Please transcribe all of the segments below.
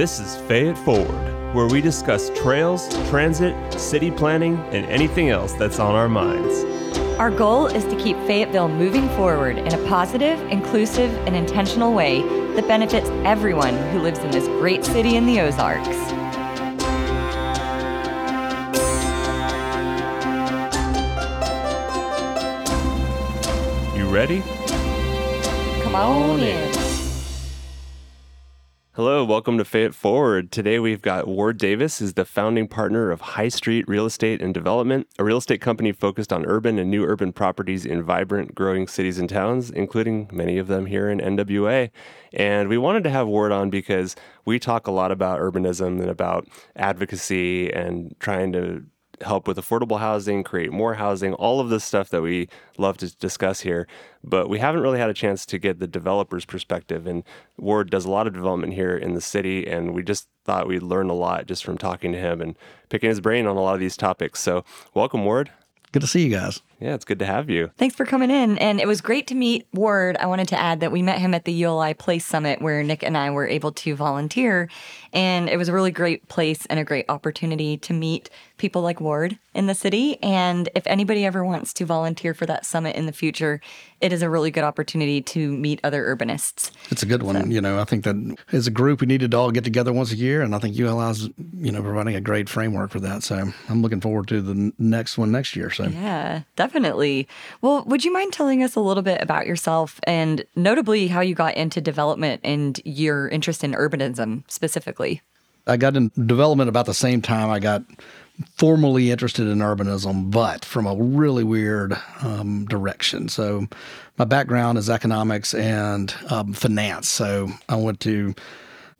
This is Fayette Forward, where we discuss trails, transit, city planning, and anything else that's on our minds. Our goal is to keep Fayetteville moving forward in a positive, inclusive, and intentional way that benefits everyone who lives in this great city in the Ozarks. You ready? Come on in. Hello, welcome to Fayette Forward. Today we've got Ward Davis, is the founding partner of High Street Real Estate and Development, a real estate company focused on urban and new urban properties in vibrant, growing cities and towns, including many of them here in NWA. And we wanted to have Ward on because we talk a lot about urbanism and about advocacy and trying to help with affordable housing, create more housing, all of the stuff that we love to discuss here. But we haven't really had a chance to get the developer's perspective. And Ward does a lot of development here in the city. And we just thought we'd learn a lot just from talking to him and picking his brain on a lot of these topics. So, welcome, Ward. Good to see you guys. Yeah, it's good to have you. Thanks for coming in. And it was great to meet Ward. I wanted to add that we met him at the ULI Place Summit where Nick and I were able to volunteer. And it was a really great place and a great opportunity to meet people like Ward in the city. And if anybody ever wants to volunteer for that summit in the future, it is a really good opportunity to meet other urbanists. It's a good one. So. You know, I think that as a group, we needed to all get together once a year. And I think ULI is, you know, providing a great framework for that. So I'm looking forward to the next one next year. So, yeah, definitely. Well, would you mind telling us a little bit about yourself and notably how you got into development and your interest in urbanism specifically? I got in development about the same time I got formally interested in urbanism, but from a really weird um, direction. So, my background is economics and um, finance. So, I went to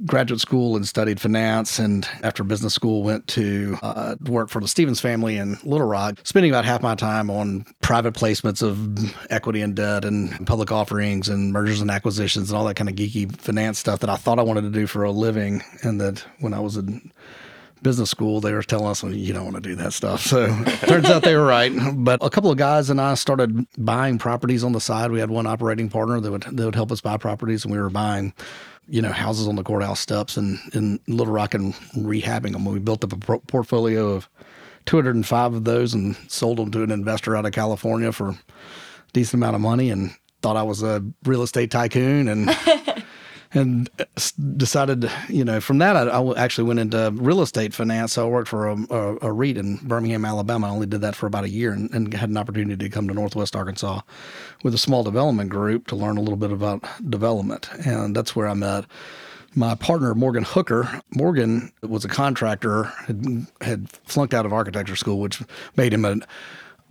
graduate school and studied finance and after business school went to uh, work for the Stephens family in little rock spending about half my time on private placements of equity and debt and public offerings and mergers and acquisitions and all that kind of geeky finance stuff that i thought i wanted to do for a living and that when i was in business school, they were telling us, well, you don't want to do that stuff. So turns out they were right. But a couple of guys and I started buying properties on the side. We had one operating partner that would, that would help us buy properties, and we were buying, you know, houses on the courthouse steps and in Little Rock and rehabbing them. We built up a pro- portfolio of 205 of those and sold them to an investor out of California for a decent amount of money and thought I was a real estate tycoon and and uh, decided, you know, from that, I, I, actually went into real estate finance. So I worked for a, a, a REIT in Birmingham, Alabama. I only did that for about a year and, and, had an opportunity to come to Northwest Arkansas with a small development group to learn a little bit about development. And that's where I met my partner Morgan Hooker. Morgan was a contractor, had, had flunked out of architecture school, which made him an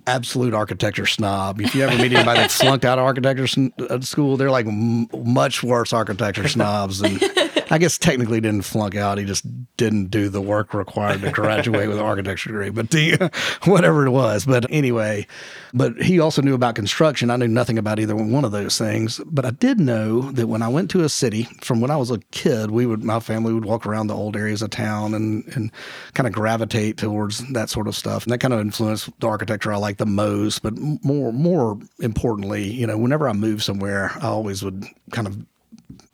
absolute architecture snob. If you ever meet anybody that flunked out of architecture uh, school, they're like m- much worse architecture snobs than I guess technically didn't flunk out. He just didn't do the work required to graduate with an architecture degree, but the, whatever it was. But anyway, but he also knew about construction. I knew nothing about either one of those things. But I did know that when I went to a city, from when I was a kid, we would my family would walk around the old areas of town and and kind of gravitate towards that sort of stuff. And that kind of influenced the architecture I like the most. But more more importantly, you know, whenever I moved somewhere, I always would kind of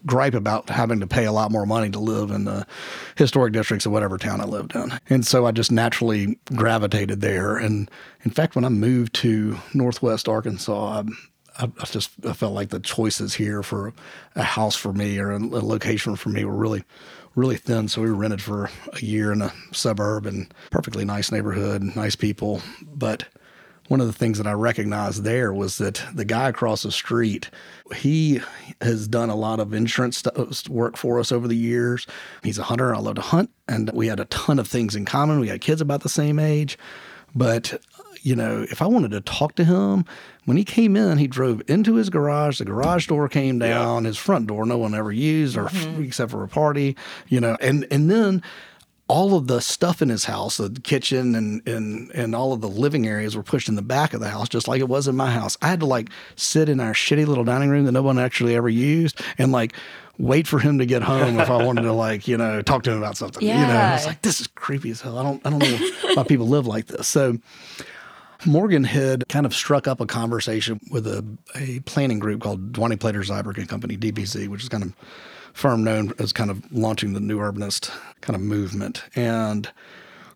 gripe about having to pay a lot more money to live in the historic districts of whatever town I lived in. And so I just naturally gravitated there. And in fact, when I moved to Northwest Arkansas, I, I just I felt like the choices here for a house for me or a, location for me were really really thin. So we rented for a year in a suburb and perfectly nice neighborhood, nice people. But one of the things that I recognized there was that the guy across the street, he has done a lot of insurance work for us over the years. He's a hunter. I love to hunt, and we had a ton of things in common. We had kids about the same age, but you know, if I wanted to talk to him, when he came in, he drove into his garage. The garage door came down. Yeah. His front door, no one ever used, or mm-hmm. except for a party. You know, and and then all of the stuff in his house, the kitchen and, and and all of the living areas were pushed in the back of the house, just like it was in my house. I had to like sit in our shitty little dining room that no one actually ever used and like wait for him to get home if I wanted to like, you know, talk to him about something. Yeah. You know, I was like, this is creepy as hell. I don't I don't know why people live like this. So Morgan had kind of struck up a conversation with a, a planning group called Duany Plater Zyberk and Company, DPZ, which is kind of firm known as kind of launching the new urbanist kind of movement. And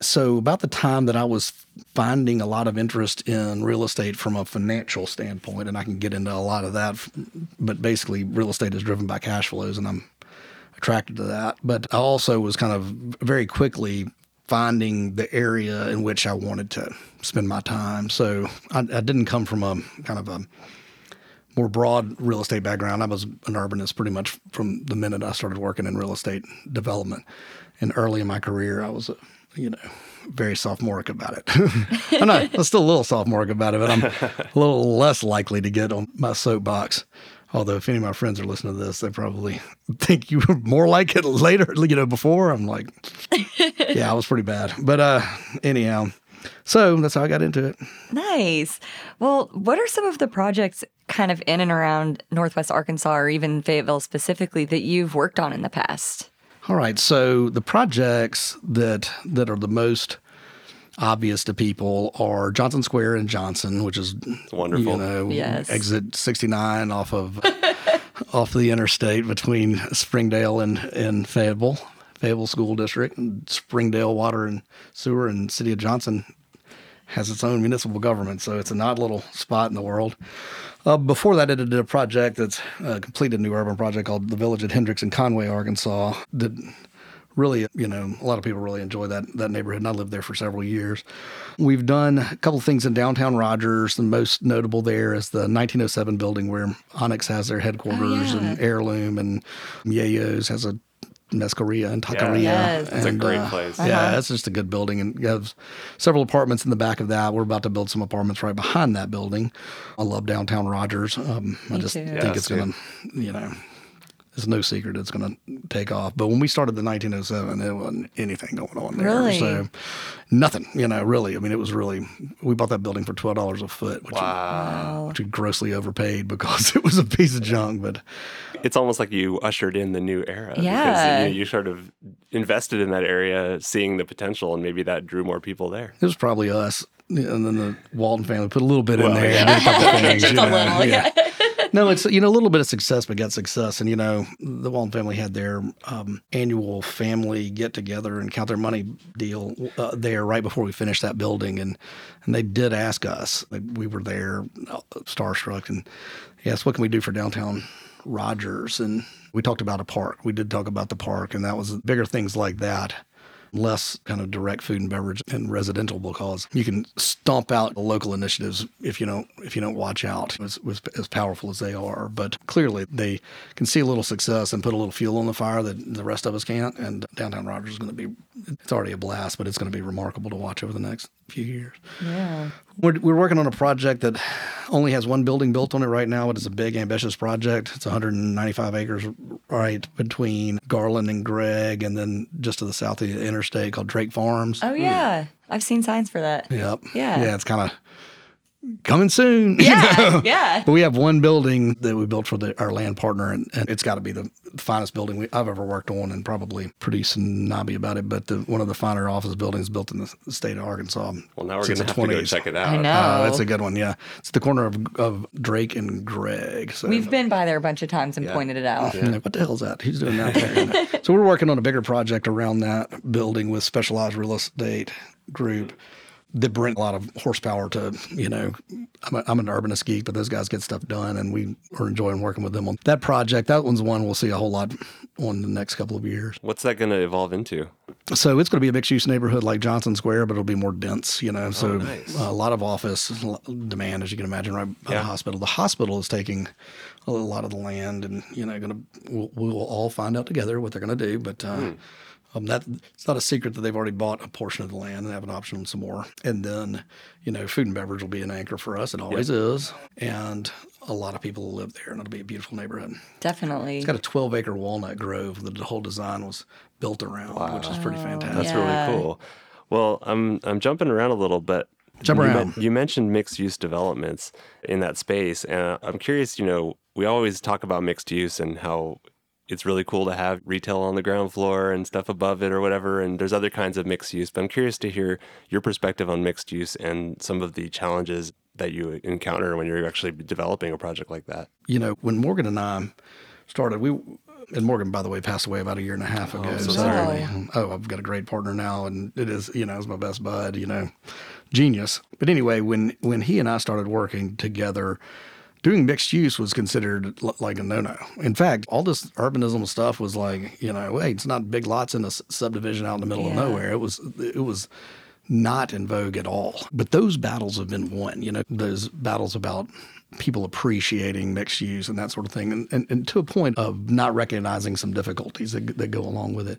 so, about the time that I was finding a lot of interest in real estate from a financial standpoint, and I can get into a lot of that, but basically, real estate is driven by cash flows, and I'm attracted to that. But I also was kind of very quickly finding the area in which I wanted to spend my time. So, I, I didn't come from a kind of a more broad real estate background. I was an urbanist pretty much from the minute I started working in real estate development. And early in my career, I was you know, very sophomoric about it. I'm not, I'm still a little sophomoric about it, but I'm a little less likely to get on my soapbox. Although, if any of my friends are listening to this, they probably think you were more like it later, you know, before. I'm like, yeah, I was pretty bad. But uh, anyhow, so that's how I got into it. Nice. Well, what are some of the projects kind of in and around Northwest Arkansas or even Fayetteville specifically that you've worked on in the past? All right. So the projects that that are the most obvious to people are Johnson Square and Johnson, which is wonderful. You know, yes. exit 69 off of off the interstate between Springdale and, and Fayetteville, Fayetteville School District, and Springdale Water and Sewer and City of Johnson has its own municipal government, so it's an odd little spot in the world. Uh, before that, I did a project that's uh, completed a new urban project called the Village at Hendrix in Conway, Arkansas. That really, you know, a lot of people really enjoy that that neighborhood, and I lived there for several years. We've done a couple things in downtown Rogers. The most notable there is the 1907 building where Onyx has their headquarters, oh, yeah. and Heirloom and Yeyo's has a Mescaria and Taqueria. Yeah. Yes. It's a great uh, place. Uh-huh. Yeah, it's just a good building, and you have several apartments in the back of that. We're about to build some apartments right behind that building. I love downtown Rogers. Um, I just too. think Yeah, it's gonna, you know, it's no secret it's gonna take off. But when we started the 1907, there wasn't anything going on there. Really? So nothing, you know, really. I mean, it was really. We bought that building for twelve dollars a foot, which, Wow. which we grossly overpaid because it was a piece of junk. But It's almost like you ushered in the new era. Because Yeah. you, know, you sort of invested in that area, seeing the potential, and maybe that drew more people there. It was probably us. And then the Walton family put a little bit in there. yeah. a things, Just a know, little, yeah. no, it's you know a little bit of success begat success, and you know the Walton family had their um, annual family get together and count their money deal uh, there right before we finished that building, and and they did ask us. We were there, uh, starstruck, and yes, what can we do for downtown Rogers? And we talked about a park. We did talk about the park, and that was bigger things like that less kind of direct food and beverage and residential because you can stomp out the local initiatives if you don't if you don't watch out as, as powerful as they are. But clearly they can see a little success and put a little fuel on the fire that the rest of us can't. And downtown rogers is going to be it's already a blast but it's going to be remarkable to watch over the next few years. Yeah. We're, we're working on a project that only has one building built on it right now. But It is a big, ambitious project. It's 195 acres right between Garland and Gregg, and then just to the south of the interstate called Drake Farms. Oh yeah. Hmm. I've seen signs for that. Yep. Yeah. Yeah, it's kind of coming soon. you Yeah. know? Yeah. But we have one building that we built for the, our land partner, and, and it's got to be the finest building we, I've ever worked on, and probably pretty snobby about it. But the, one of the finer office buildings built in the state of Arkansas. Well, now we're since going to the have to go check it out. I know. Uh, that's a good one. Yeah, it's the corner of, of Drake and Gregg. So We've been by there a bunch of times and pointed it out. you know, what the hell's that? Who's doing that there? so we're working on a bigger project around that building with specialized real estate group that bring a lot of horsepower to, you know, I'm, a, I'm an urbanist geek, but those guys get stuff done and we are enjoying working with them on that project. That one's one we'll see a whole lot on the next couple of years. What's that going to evolve into? So it's going to be a mixed use neighborhood like Johnson Square, but it'll be more dense, you know. So nice. a lot of office demand, as you can imagine, right by Yeah. the hospital. The hospital is taking a lot of the land, and you know, going to we'll, we will all find out together what they're going to do. But uh, um, that it's not a secret that they've already bought a portion of the land and have an option on some more. And then, you know, food and beverage will be an anchor for us. It always is, and a lot of people will live there, and it'll be a beautiful neighborhood. Definitely. It's got a 12 acre walnut grove that the whole design was built around, which is pretty fantastic. That's Yeah. really cool. Well, I'm I'm jumping around a little, but Jump you around. you mentioned mixed use developments in that space, and I'm curious. You know, we always talk about mixed use and how it's really cool to have retail on the ground floor and stuff above it or whatever. And there's other kinds of mixed use, but I'm curious to hear your perspective on mixed use and some of the challenges that you encounter when you're actually developing a project like that. you know, when Morgan and I started, we and Morgan, by the way, passed away about a year and a half ago. Oh, so sorry. Oh, oh, I've got a great partner now, and it is, you know, is my best bud, you know, genius. But anyway, when when he and I started working together, doing mixed use was considered l- like a no no. In fact, all this urbanism stuff was like, you know, hey, it's not big lots in a s- subdivision out in the middle of nowhere. It was it was not in vogue at all. But those battles have been won. You know, those battles about people appreciating mixed use and that sort of thing, and, and, and to a point of not recognizing some difficulties that, that go along with it.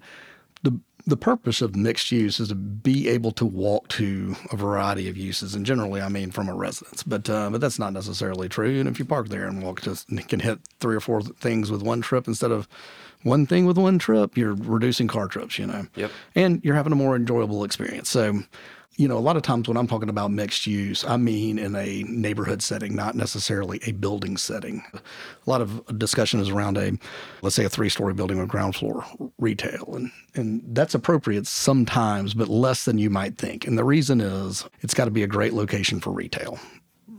The purpose of mixed use is to be able to walk to a variety of uses, and generally, I mean from a residence. But uh, but that's not necessarily true. And if you park there and walk to, you can hit three or four things with one trip instead of one thing with one trip. You're reducing car trips, you know. Yep. And you're having a more enjoyable experience. So, you know, a lot of times when I'm talking about mixed use, I mean in a neighborhood setting, not necessarily a building setting. A lot of discussion is around a, let's say, a three story building with ground floor retail. And, and that's appropriate sometimes, but less than you might think. And the reason is it's got to be a great location for retail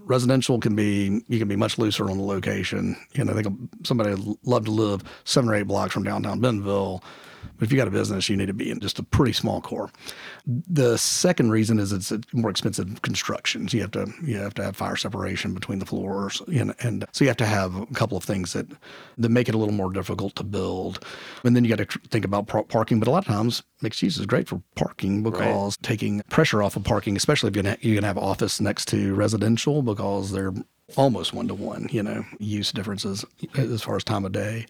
residential can be you can be much looser on the location. You know, they can, somebody would love to live seven or eight blocks from downtown Bentonville, but if you got a business, you need to be in just a pretty small core. The second reason is it's a more expensive construction. So you have to you have to have fire separation between the floors, and, and so you have to have a couple of things that that make it a little more difficult to build. And then you got to tr- think about par- parking. But a lot of times, mixed use is great for parking because taking pressure off of parking, especially if you're gonna, you're gonna have office next to residential, because they're almost one to one. You know, use differences as far as time of day.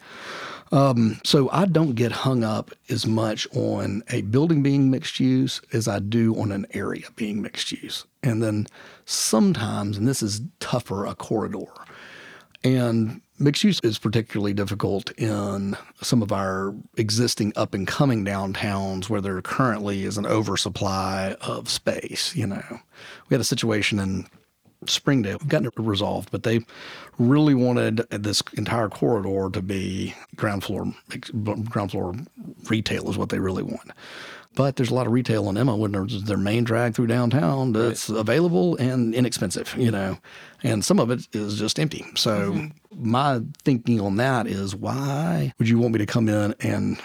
Um, so I don't get hung up as much on a building being mixed use as I do on an area being mixed use. And then sometimes, and this is tougher, a corridor. And mixed use is particularly difficult in some of our existing up and coming downtowns where there currently is an oversupply of space. You know, we had a situation in Springdale. We've gotten it resolved, but they really wanted this entire corridor to be ground floor ground floor retail is what they really want. But there's a lot of retail in Emma when there's their main drag through downtown that's available and inexpensive, you know, and some of it is just empty. So mm-hmm. my thinking on that is why would you want me to come in and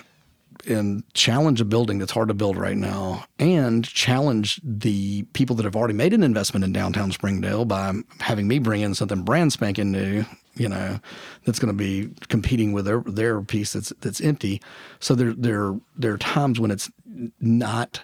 and challenge a building that's hard to build right now and challenge the people that have already made an investment in downtown Springdale by having me bring in something brand spanking new, you know, that's going to be competing with their their piece that's that's empty. So there there there are times when it's not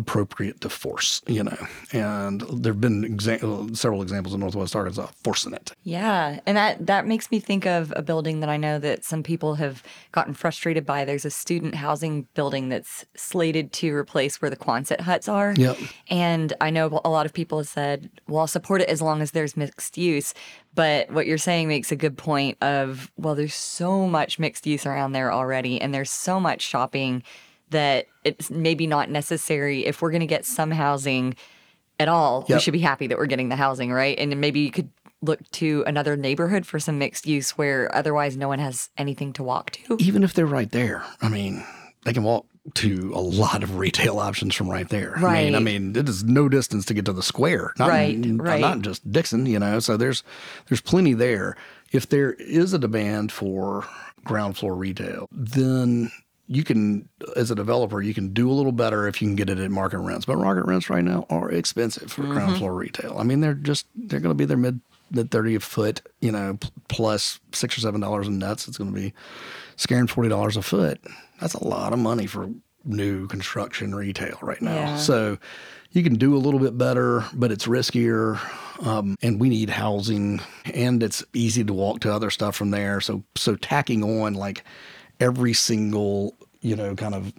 appropriate to force, you know. And there've been exa- several examples in Northwest Arkansas forcing it. Yeah, and that that makes me think of a building that I know that some people have gotten frustrated by. There's a student housing building that's slated to replace where the Quonset huts are. Yep. And I know a lot of people have said, "Well, I'll support it as long as there's mixed use." But what you're saying makes a good point of, well, there's so much mixed use around there already, and there's so much shopping that it's maybe not necessary if we're going to get some housing at all. We should be happy that we're getting the housing, right? And maybe you could look to another neighborhood for some mixed use where otherwise no one has anything to walk to. even if they're right there, I mean, they can walk to a lot of retail options from right there. I mean, I mean, it is no distance to get to the square. Not, Right, right. Not just Dickson, you know. So there's there's plenty there. If there is a demand for ground floor retail, then you can, as a developer, you can do a little better if you can get it at market rents. But market rents right now are expensive for Mm-hmm. ground floor retail. I mean, they're just they're going to be their mid mid thirty a foot, you know, plus six or seven dollars in nuts. It's going to be scaring forty dollars a foot. That's a lot of money for new construction retail right now. Yeah. So you can do a little bit better, but it's riskier. Um, and we need housing, and it's easy to walk to other stuff from there. So so tacking on like every single you know kind of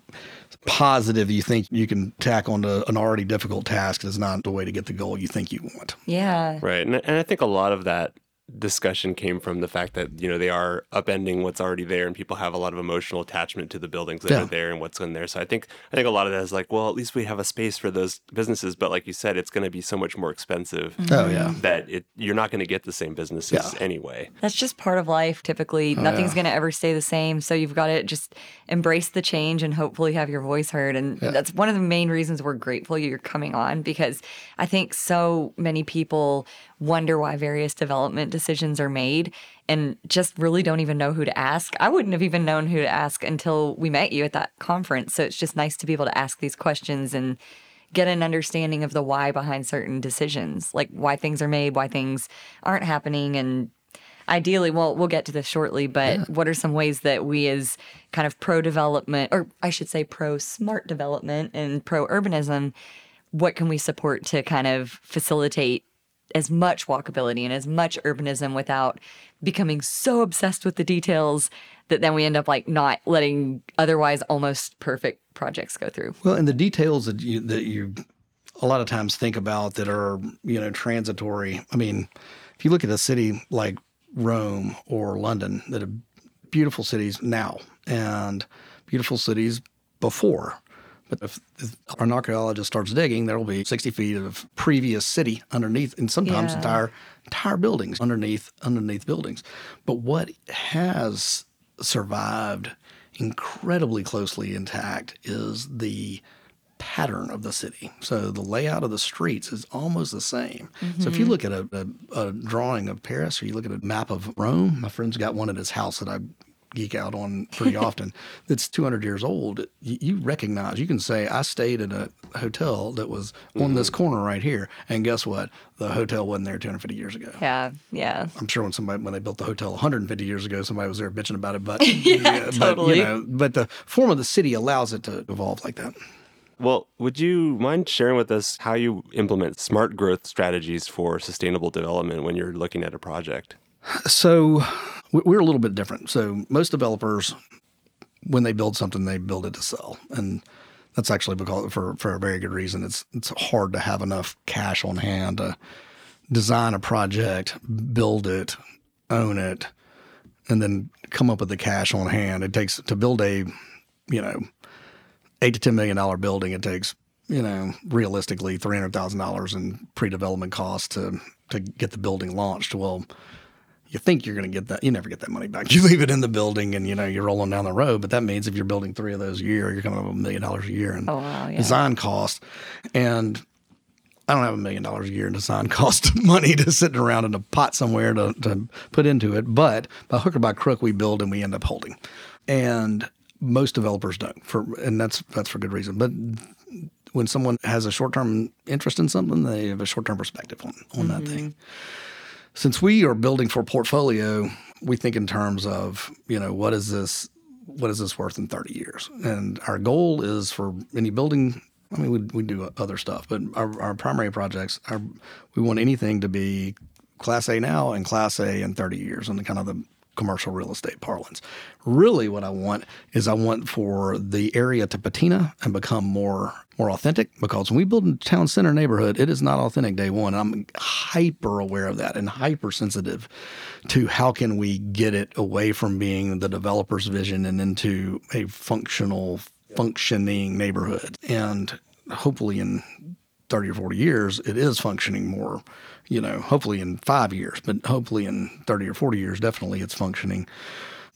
positive you think you can tack onto an already difficult task is not the way to get the goal you think you want. Yeah. Right. And, and I think a lot of that discussion came from the fact that, you know, they are upending what's already there and people have a lot of emotional attachment to the buildings that Yeah. are there and what's in there. So I think I think a lot of that is like, well, at least we have a space for those businesses. But like you said, it's going to be so much more expensive mm-hmm. Oh yeah. that it you're not going to get the same businesses Yeah. anyway. That's just part of life typically. Oh, Nothing's going to ever stay the same. So you've got to just embrace the change and hopefully have your voice heard. And that's one of the main reasons we're grateful you're coming on because I think so many people wonder why various development decisions are made and just really don't even know who to ask. I wouldn't have even known who to ask until we met you at that conference. So it's just nice to be able to ask these questions and get an understanding of the why behind certain decisions, like why things are made, why things aren't happening, and ideally, well, we'll get to this shortly, but yeah. what are some ways that we as kind of pro development, or I should say pro smart development and pro urbanism, what can we support to kind of facilitate as much walkability and as much urbanism without becoming so obsessed with the details that then we end up like not letting otherwise almost perfect projects go through. Well, and the details that you that you a lot of times think about that are, you know, transitory. I mean, if you look at a city like Rome or London that are beautiful cities now and beautiful cities before. But if, if an archaeologist starts digging, there will be 60 feet of previous city underneath, and sometimes yeah. entire entire buildings underneath underneath buildings. But what has survived incredibly closely intact is the pattern of the city. So the layout of the streets is almost the same. Mm-hmm. So if you mm-hmm. look at a, a, a, drawing of Paris or you look at a map of Rome, my friend's got one at his house that I geek out on pretty often that's 200 years old. You, you, recognize, you can say, I stayed at a hotel that was mm-hmm. on this mm-hmm. corner right here. And guess what? The hotel wasn't there 250 years ago. Yeah, yeah. I'm sure when somebody, when they built the hotel 150 years ago, somebody was there bitching about it. But, yeah, yeah, totally. But, you know, but the form of the city allows it to evolve like that. Well, would you mind sharing with us how you implement smart growth strategies for sustainable development when you're looking at a project? So, we're a little bit different. So, most developers, when they build something, they build it to sell. And that's actually because for, for a very good reason. It's it's hard to have enough cash on hand to design a project, build it, own it, and then come up with the cash on hand. It takes to build a, you know, eight to ten million dollar building, it takes you know realistically three hundred thousand dollars in pre development costs to to get the building launched. Well, you think you're going to get that, you never get that money back. You leave it in the building, and you know you're rolling down the road. But that means if you're building three of those a year, you're coming up with a million dollars a year in oh, wow, yeah. design cost. And I don't have a million dollars a year in design cost money to sitting around in a pot somewhere to, to put into it. But by hook or by crook, we build and we end up holding. And most developers don't for and that's that's for good reason but when someone has a short-term interest in something they have a short-term perspective on, on mm-hmm. that thing since we are building for portfolio we think in terms of you know what is this what is this worth in 30 years and our goal is for any building i mean we, we do other stuff but our, our primary projects are we want anything to be class a now and class a in 30 years and the kind of the commercial real estate parlance. Really, what I want is I want for the area to patina and become more more authentic. Because when we build a town center neighborhood, it is not authentic day one. I'm hyper aware of that and hypersensitive to how can we get it away from being the developer's vision and into a functional, functioning neighborhood. And hopefully, in 30 or 40 years, it is functioning more you know, hopefully in five years, but hopefully in 30 or 40 years, definitely it's functioning.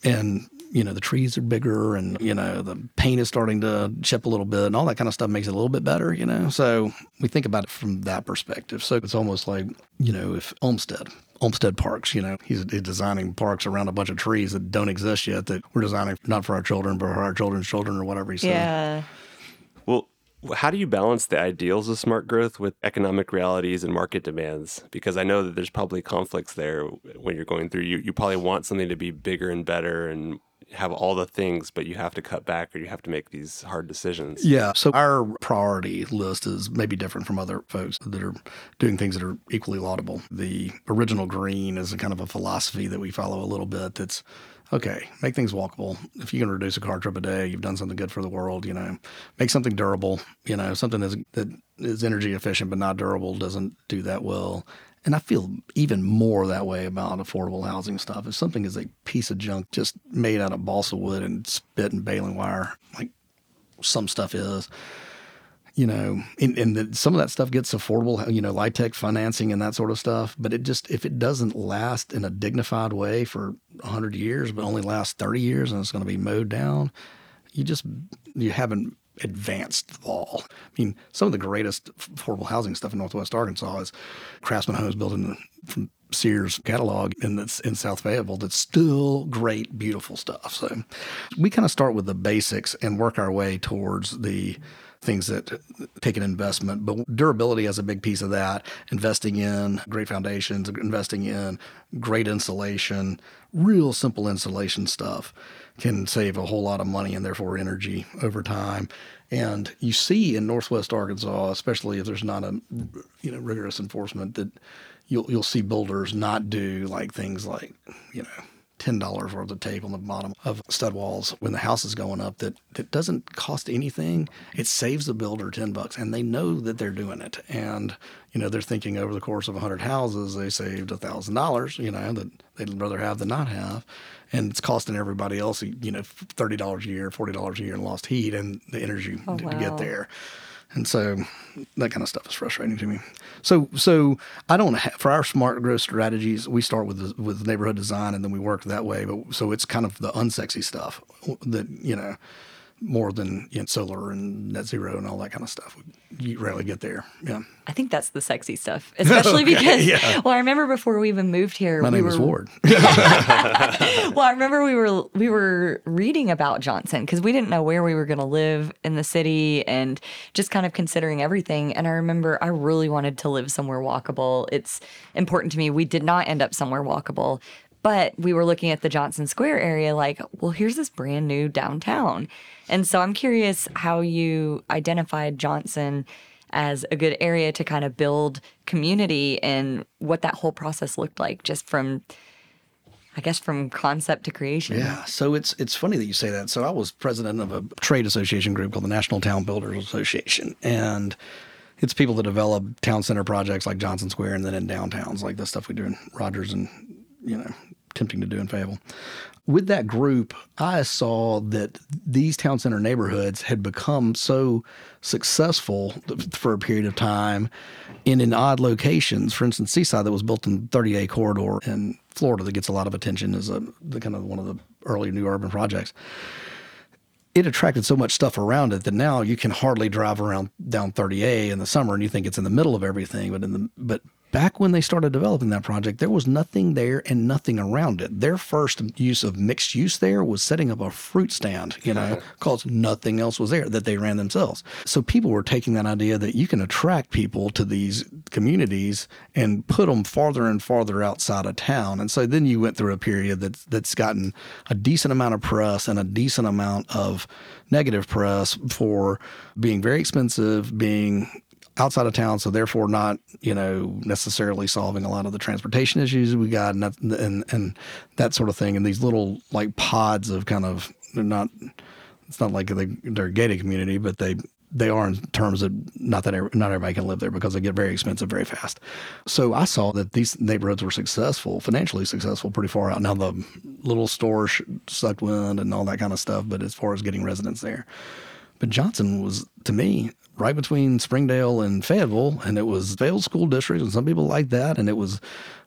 And, you know, the trees are bigger and, you know, the paint is starting to chip a little bit and all that kind of stuff makes it a little bit better, you know? So we think about it from that perspective. So it's almost like, you know, if Olmsted, Olmsted Parks, you know, he's, he's designing parks around a bunch of trees that don't exist yet that we're designing not for our children, but for our children's children or whatever he said. Yeah. Well, how do you balance the ideals of smart growth with economic realities and market demands? Because I know that there's probably conflicts there when you're going through. You, you probably want something to be bigger and better and have all the things, but you have to cut back or you have to make these hard decisions. Yeah. So our priority list is maybe different from other folks that are doing things that are equally laudable. The original green is a kind of a philosophy that we follow a little bit that's okay, make things walkable. If you can reduce a car trip a day, you've done something good for the world. You know, make something durable. You know, something that's, that is energy efficient but not durable doesn't do that well. And I feel even more that way about affordable housing stuff. If something is a piece of junk just made out of balsa wood and spit and baling wire, like some stuff is, you know, and, and the, some of that stuff gets affordable, you know, LIHTC financing and that sort of stuff. But it just, if it doesn't last in a dignified way for 100 years, but only lasts 30 years and it's going to be mowed down, you just, you haven't advanced ball. I mean, some of the greatest affordable housing stuff in Northwest Arkansas is Craftsman Homes built in the, from Sears catalog in this in South Fayetteville that's still great, beautiful stuff. So we kind of start with the basics and work our way towards the things that take an investment. But durability has a big piece of that. Investing in great foundations, investing in great insulation, real simple insulation stuff can save a whole lot of money and therefore energy over time. And you see in Northwest Arkansas, especially if there's not a you know rigorous enforcement, that you'll you'll see builders not do like things like you know ten dollars worth of tape on the bottom of stud walls when the house is going up that that doesn't cost anything. It saves the builder ten bucks, and they know that they're doing it. And you know they're thinking over the course of hundred houses, they saved a thousand dollars. You know that they'd rather have than not have, and it's costing everybody else you know thirty dollars a year, forty dollars a year in lost heat and the energy Oh, to, to get there. And so that kind of stuff is frustrating to me. So so I don't have, for our smart growth strategies, we start with the, with neighborhood design and then we work that way. But so it's kind of the unsexy stuff that you know more than you know, solar and net zero and all that kind of stuff. You rarely get there. Yeah. I think that's the sexy stuff, especially because. yeah. Well, I remember before we even moved here. My we name were, is Ward. Well, I remember we were we were reading about Johnson because we didn't know where we were going to live in the city and just kind of considering everything. And I remember I really wanted to live somewhere walkable. It's important to me. We did not end up somewhere walkable, but we were looking at the Johnson Square area like, well, here's this brand new downtown. And so I'm curious how you identified Johnson as a good area to kind of build community and what that whole process looked like just from I guess from concept to creation. Yeah, so it's it's funny that you say that. So I was president of a trade association group called the National Town Builders Association, and it's people that develop town center projects like Johnson Square, and then in downtowns like the stuff we do in Rogers, and you know, attempting to do in Fayetteville. With that group, I saw that these town center neighborhoods had become so successful for a period of time and in odd locations. For instance, Seaside that was built in 30A corridor in Florida that gets a lot of attention as a the kind of one of the early new urban projects. It attracted so much stuff around it that now you can hardly drive around down 30A in the summer and you think it's in the middle of everything. But in the but back when they started developing that project, there was nothing there and nothing around it. Their first use of mixed use there was setting up a fruit stand, you know, because nothing else was there that they ran themselves. So people were taking that idea that you can attract people to these communities and put them farther and farther outside of town. And so then you went through a period that's that's gotten a decent amount of press and a decent amount of negative press for being very expensive, being outside of town, so therefore not you know necessarily solving a lot of the transportation issues we got and and, and that sort of thing. And these little like pods of kind of they're not. It's not like they, they're a gated community, but they they are in terms of not that not everybody can live there because they get very expensive very fast. So I saw that these neighborhoods were successful, financially successful, pretty far out. Now the little stores sh- sucked wind and all that kind of stuff, but as far as getting residents there, but Johnson was to me right between Springdale and Fayetteville, and it was Fayetteville School District, and some people like that, and it was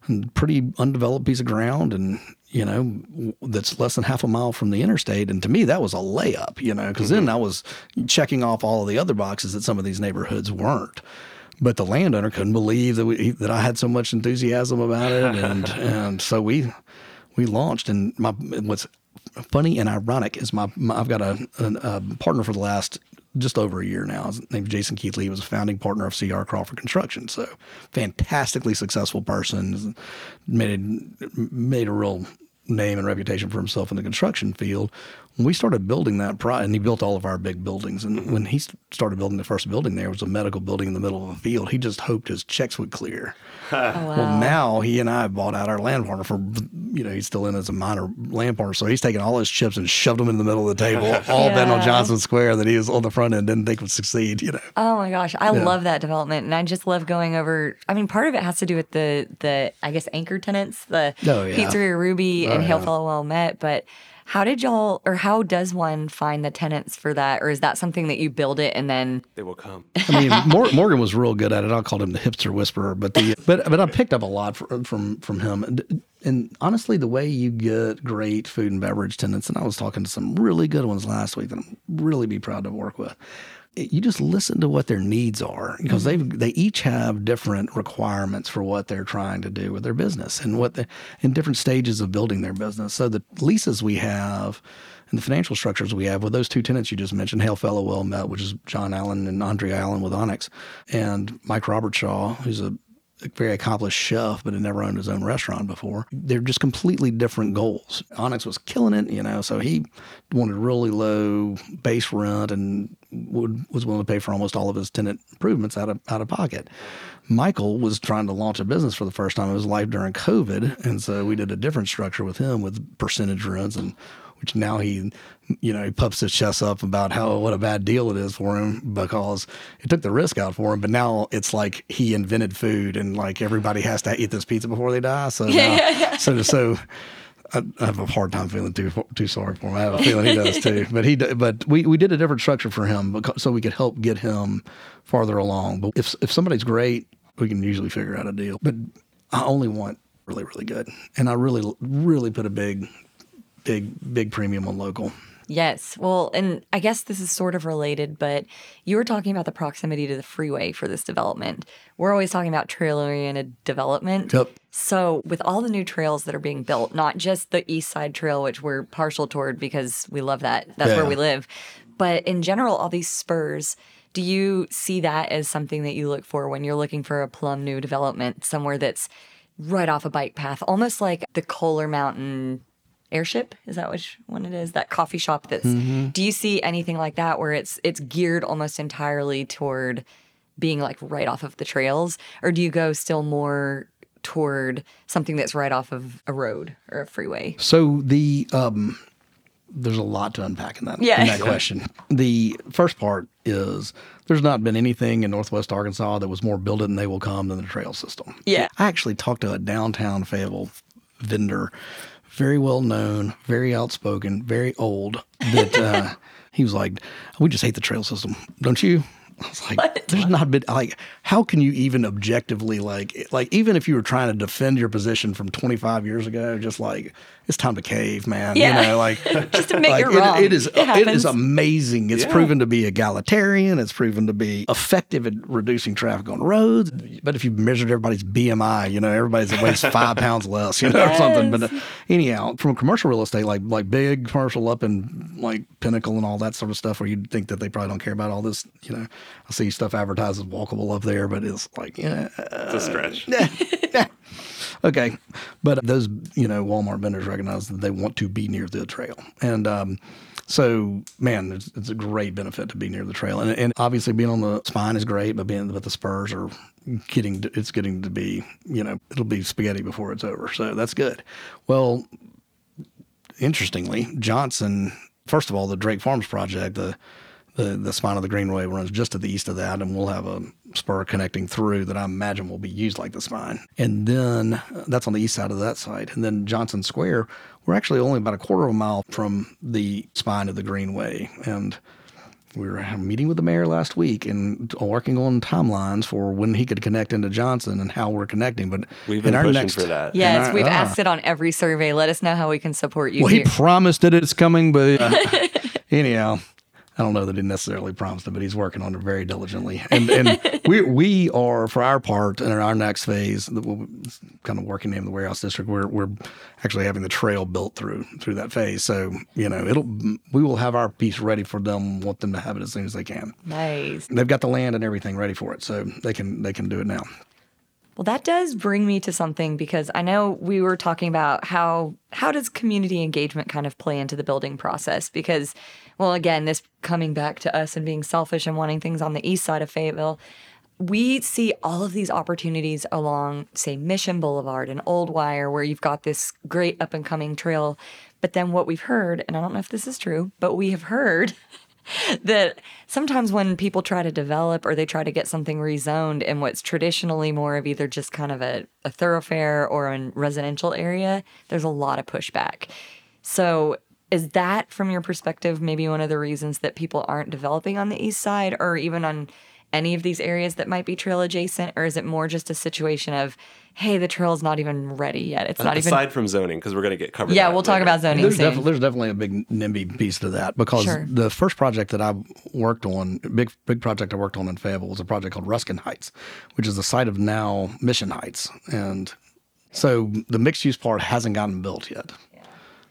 a pretty undeveloped piece of ground, and you know that's less than half a mile from the interstate, and to me that was a layup, you know, because then mm-hmm. I was checking off all of the other boxes that some of these neighborhoods weren't. But the landowner couldn't believe that we, that I had so much enthusiasm about it, and and so we we launched. And my what's funny and ironic is my, my I've got a, a, a partner for the last just over a year now. His name's Jason Keithley. He was a founding partner of CR Crawford Construction. So fantastically successful person. Made made a real name and reputation for himself in the construction field. When we started building that, pro- and he built all of our big buildings. And when he started building the first building, there it was a medical building in the middle of a field. He just hoped his checks would clear. Oh, well, now he and I bought out our land partner for, you know, he's still in as a minor land partner. So he's taken all his chips and shoved them in the middle of the table, all bet on Johnson Square that he was on the front end, didn't think would succeed, you know. Oh my gosh, I love that development, and I just love going over. I mean, part of it has to do with the the I guess anchor tenants, the Oh, yeah. Pizzeria Ruby oh, and Hail yeah. Fellow Well Met, but How did y'all, or how does one find the tenants for that? Or is that something that you build it and then They will come. I mean, Mor- Morgan was real good at it. I called him the hipster whisperer, but the but but I picked up a lot from from, from him. And, and honestly, the way you get great food and beverage tenants, and I was talking to some really good ones last week that I'm really be proud to work with. You just listen to what their needs are because mm-hmm. they they each have different requirements for what they're trying to do with their business and what they in different stages of building their business. So the leases we have and the financial structures we have with those two tenants you just mentioned, Hail Fellow Well Met, which is John Allen and Andrea Allen with Onyx, and Mike Robertshaw, who's a a very accomplished chef, but had never owned his own restaurant before. They're just completely different goals. Onyx was killing it, you know, so he wanted really low base rent and would, was willing to pay for almost all of his tenant improvements out of out of pocket. Michael was trying to launch a business for the first time in his life during COVID, and so we did a different structure with him with percentage rents and which now he, you know, he puffs his chest up about how what a bad deal it is for him because it took the risk out for him. But now it's like he invented food and like everybody has to eat this pizza before they die. So now, so so. I, I have a hard time feeling too too sorry for him. I have a feeling he does too. But he but we, we did a different structure for him because, so we could help get him farther along. But if if somebody's great, we can usually figure out a deal. But I only want really really good, and I really really put a big big big premium on local. Yes. Well, and I guess this is sort of related, but you were talking about the proximity to the freeway for this development. We're always talking about trail oriented development. Yep. So, with all the new trails that are being built, not just the East Side Trail, which we're partial toward because we love that, that's where we live, but in general, all these spurs, do you see that as something that you look for when you're looking for a plum new development, somewhere that's right off a bike path, almost like the Coler Mountain airship is that which one it is that coffee shop that's do you see anything like that where it's it's geared almost entirely toward being like right off of the trails or do you go still more toward something that's right off of a road or a freeway So the um, there's a lot to unpack in that Yeah. in that question. The first part is there's not been anything in Northwest Arkansas that was more build it and they will come than the trail system. Yeah. I actually talked to a downtown Fayetteville vendor, very well known, very outspoken, very old. That uh, he was like, "We just hate the trail system, don't you?" I was like, "There's not been like, how can you even objectively like, like even if you were trying to defend your position from 25 years ago, just like it's time to cave, man. Yeah. You know, like Just admit like, you're it- wrong. it is It it happens. is amazing. It's Yeah. proven to be egalitarian. It's proven to be effective at reducing traffic on roads. But if you measured everybody's BMI, you know, everybody's at weighs five pounds less, you know, or something. But uh, anyhow, from commercial real estate, like like big commercial up in like Pinnacle and all that sort of stuff, where you'd think that they probably don't care about all this, you know, I see stuff advertised as walkable up there, but it's like, yeah, It's a stretch. okay. But those, you know, Walmart vendors recognize that they want to be near the trail. And um, so, man, it's, it's a great benefit to be near the trail. And, and obviously, being on the spine is great, but being but the spurs are getting, to, it's getting to be, you know, it'll be spaghetti before it's over. So that's good. Well, interestingly, Johnson, first of all, the Drake Farms project, the the, the spine of the Greenway runs just to the east of that, and we'll have a spur connecting through that I imagine will be used like the spine. And then uh, that's on the east side of that site. And then Johnson Square, we're actually only about a quarter of a mile from the spine of the Greenway. And we were meeting with the mayor last week and working on timelines for when he could connect into Johnson and how we're connecting. But We've in been our pushing next, for that. yes our- we've ah. asked it on every survey let us know how we can support you Well, he promised that it's coming, but uh, anyhow, I don't know that he necessarily promised it, but he's working on it very diligently. And and we we are for our part in our next phase, the kind of working in the warehouse district. We're we're actually having the trail built through through that phase. So you know, it'll we will have our piece ready for them. Want them to have it as soon as they can. nice They've got the land and everything ready for it, so they can they can do it now. Well, that does bring me to something because I know we were talking about how how does community engagement kind of play into the building process because well again, this coming back to us and being selfish and wanting things on the east side of Fayetteville, we see all of these opportunities along say Mission Boulevard and Old Wire where you've got this great up and coming trail, but then what we've heard, and I don't know if this is true, but we have heard that sometimes when people try to develop or they try to get something rezoned in what's traditionally more of either just kind of a, a thoroughfare or a residential area, there's a lot of pushback. So is that from your perspective maybe one of the reasons that people aren't developing on the east side or even on any of these areas that might be trail adjacent or is it more just a situation of hey the trail's not even ready yet it's not even Aside from zoning, because we're going to get covered. yeah we'll talk about zoning There's, soon. defi- there's definitely a big NIMBY piece to that because Sure. the first project that I worked on, big big project I worked on in Fayetteville was a project called Ruskin Heights, which is the site of now Mission Heights, and so the mixed use part hasn't gotten built yet.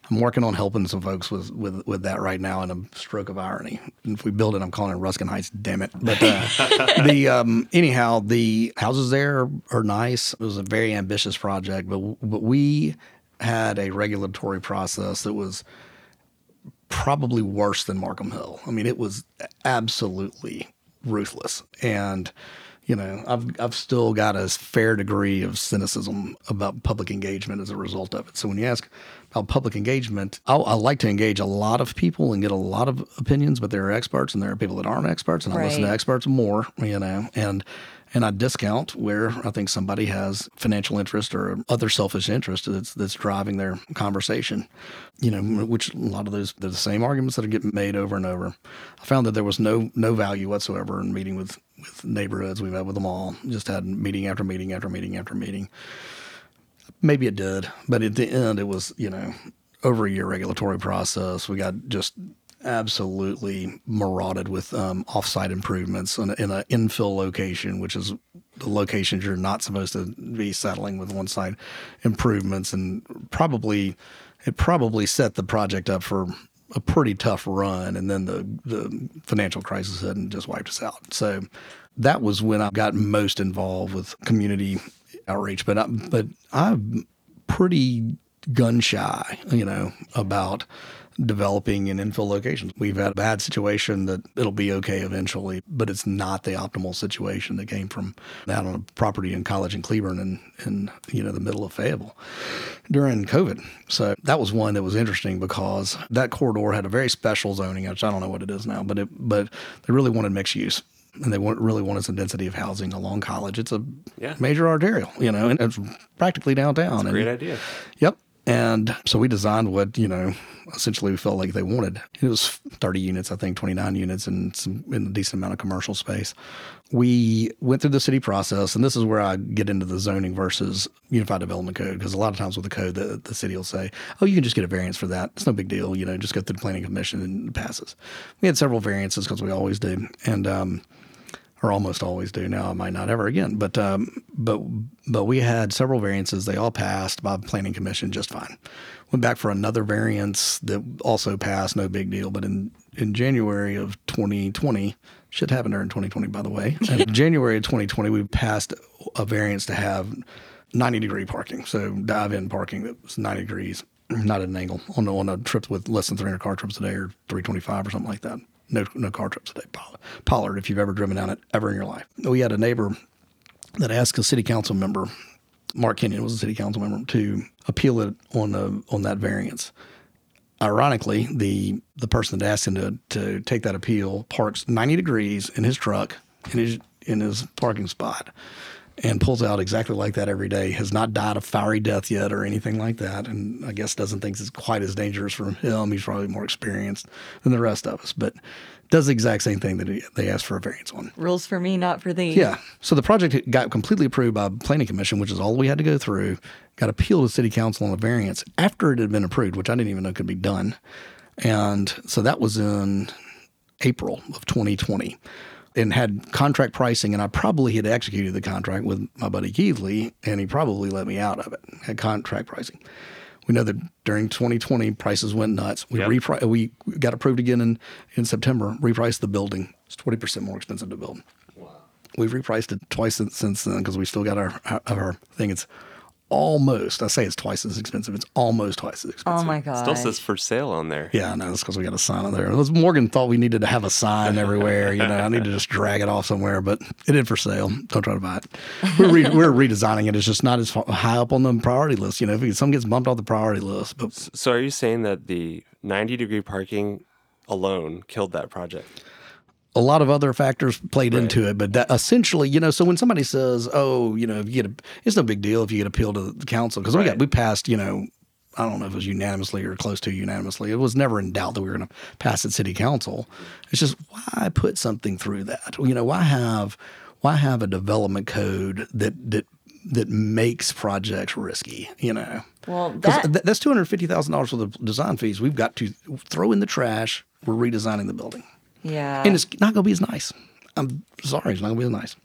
I'm working on helping some folks with, with with that right now in a stroke of irony. And if we build it, I'm calling it Ruskin Heights. Damn it! But uh, the um, anyhow, the houses there are nice. It was a very ambitious project, but but we had a regulatory process that was probably worse than Markham Hill. I mean, it was absolutely ruthless. And, you know, I've, I've still got a fair degree of cynicism about public engagement as a result of it. So when you ask about public engagement, I'll, I like to engage a lot of people and get a lot of opinions, but there are experts and there are people that aren't experts, and I listen to experts more, you know, and and I discount where I think somebody has financial interest or other selfish interest that's that's driving their conversation. You know, which a lot of those they're the same arguments that are getting made over and over. I found that there was no no value whatsoever in meeting with with neighborhoods. We met with them all, just had meeting after meeting after meeting after meeting. Maybe it did, but at the end, it was you know over a year regulatory process. We got just absolutely marauded with um, offsite improvements in, in an infill location, which is the locations you're not supposed to be settling with one side improvements, and probably it probably set the project up for a pretty tough run, and then the the financial crisis hit and just wiped us out. So that was when I got most involved with community outreach. But I, but I'm pretty gun shy, you know, about developing in infill locations. We've had a bad situation that it'll be okay eventually, but it's not the optimal situation that came from out on a property in college in Cleburne and in you know the middle of Fayetteville during COVID. So that was one that was interesting because that corridor had a very special zoning, which I don't know what it is now, but it but they really wanted mixed use. And they want, really wanted some density of housing along college. It's a Yeah. major arterial, you know, and it's practically downtown. and, Great idea. Yep. And so we designed what, you know, essentially we felt like they wanted. It was 30 units, I think, 29 units and some in a decent amount of commercial space. We went through the city process, and this is where I get into the zoning versus unified development code, because a lot of times with the code, the, the city will say, oh, you can just get a variance for that. It's no big deal. You know, just go through the planning commission and it passes. We had several variances because we always do. And, um, or almost always do now. I might not ever again, but um, but but we had several variances. They all passed by planning commission just fine. Went back for another variance that also passed, no big deal. But in in January of 2020, shit happened during 2020, by the way. In January of 2020, we passed a variance to have 90 degree parking, so dive in parking that was 90 degrees, not at an angle on on a trip with less than 300 car trips a day or 325 or something like that. No, no car trips a day. Pollard, Pollard, if you've ever driven down it ever in your life. We had a neighbor that asked a city council member, Mark Kinion was a city council member, to appeal it on the on that variance. Ironically, the the person that asked him to to take that appeal parks 90 degrees in his truck in his in his parking spot and pulls out exactly like that every day. Has not died a fiery death yet or anything like that, and I guess doesn't think it's quite as dangerous for him. He's probably more experienced than the rest of us, but does the exact same thing that he, they asked for a variance on. Rules for me, not for thee. Yeah. So the project got completely approved by planning commission, which is all we had to go through. Got appealed to city council on a variance after it had been approved, which I didn't even know could be done. And so that was in April of 2020 and had contract pricing. And I probably had executed the contract with my buddy Keithley, and he probably let me out of it. Had contract pricing. We know that during 2020, prices went nuts. We Yep. repri- we got approved again in, in September, repriced the building. It's 20% more expensive to build. Wow. We've repriced it twice since- since then because we still got our, our our thing. It's almost. I say it's twice as expensive. It's almost twice as oh expensive. Oh my god. Still says for sale on there. Yeah, no, that's because we got a sign on there. It was- Morgan thought we needed to have a sign everywhere. You know, I need to just drag it off somewhere, but it is for sale. Don't try to buy it. We're, re- we're redesigning it. It's just not as high up on the priority list. You know, if it- some gets bumped off the priority list, but So are you saying that the 90 degree parking alone killed that project? A lot of other factors played into it, but that essentially, you know, so when somebody says, "Oh, you know, if you get a, it's no big deal if you get appeal to the council," because we got we passed, you know, I don't know if it was unanimously or close to unanimously. It was never in doubt that we were going to pass at city council. It's just why put something through that? You know, why have why have a development code that that that makes projects risky? You know, Well, that th- that's two hundred fifty thousand dollars for the design fees. We've got to throw in the trash. We're redesigning the building, yeah. and it's not going to be as nice. I'm sorry, it's not going to be as nice.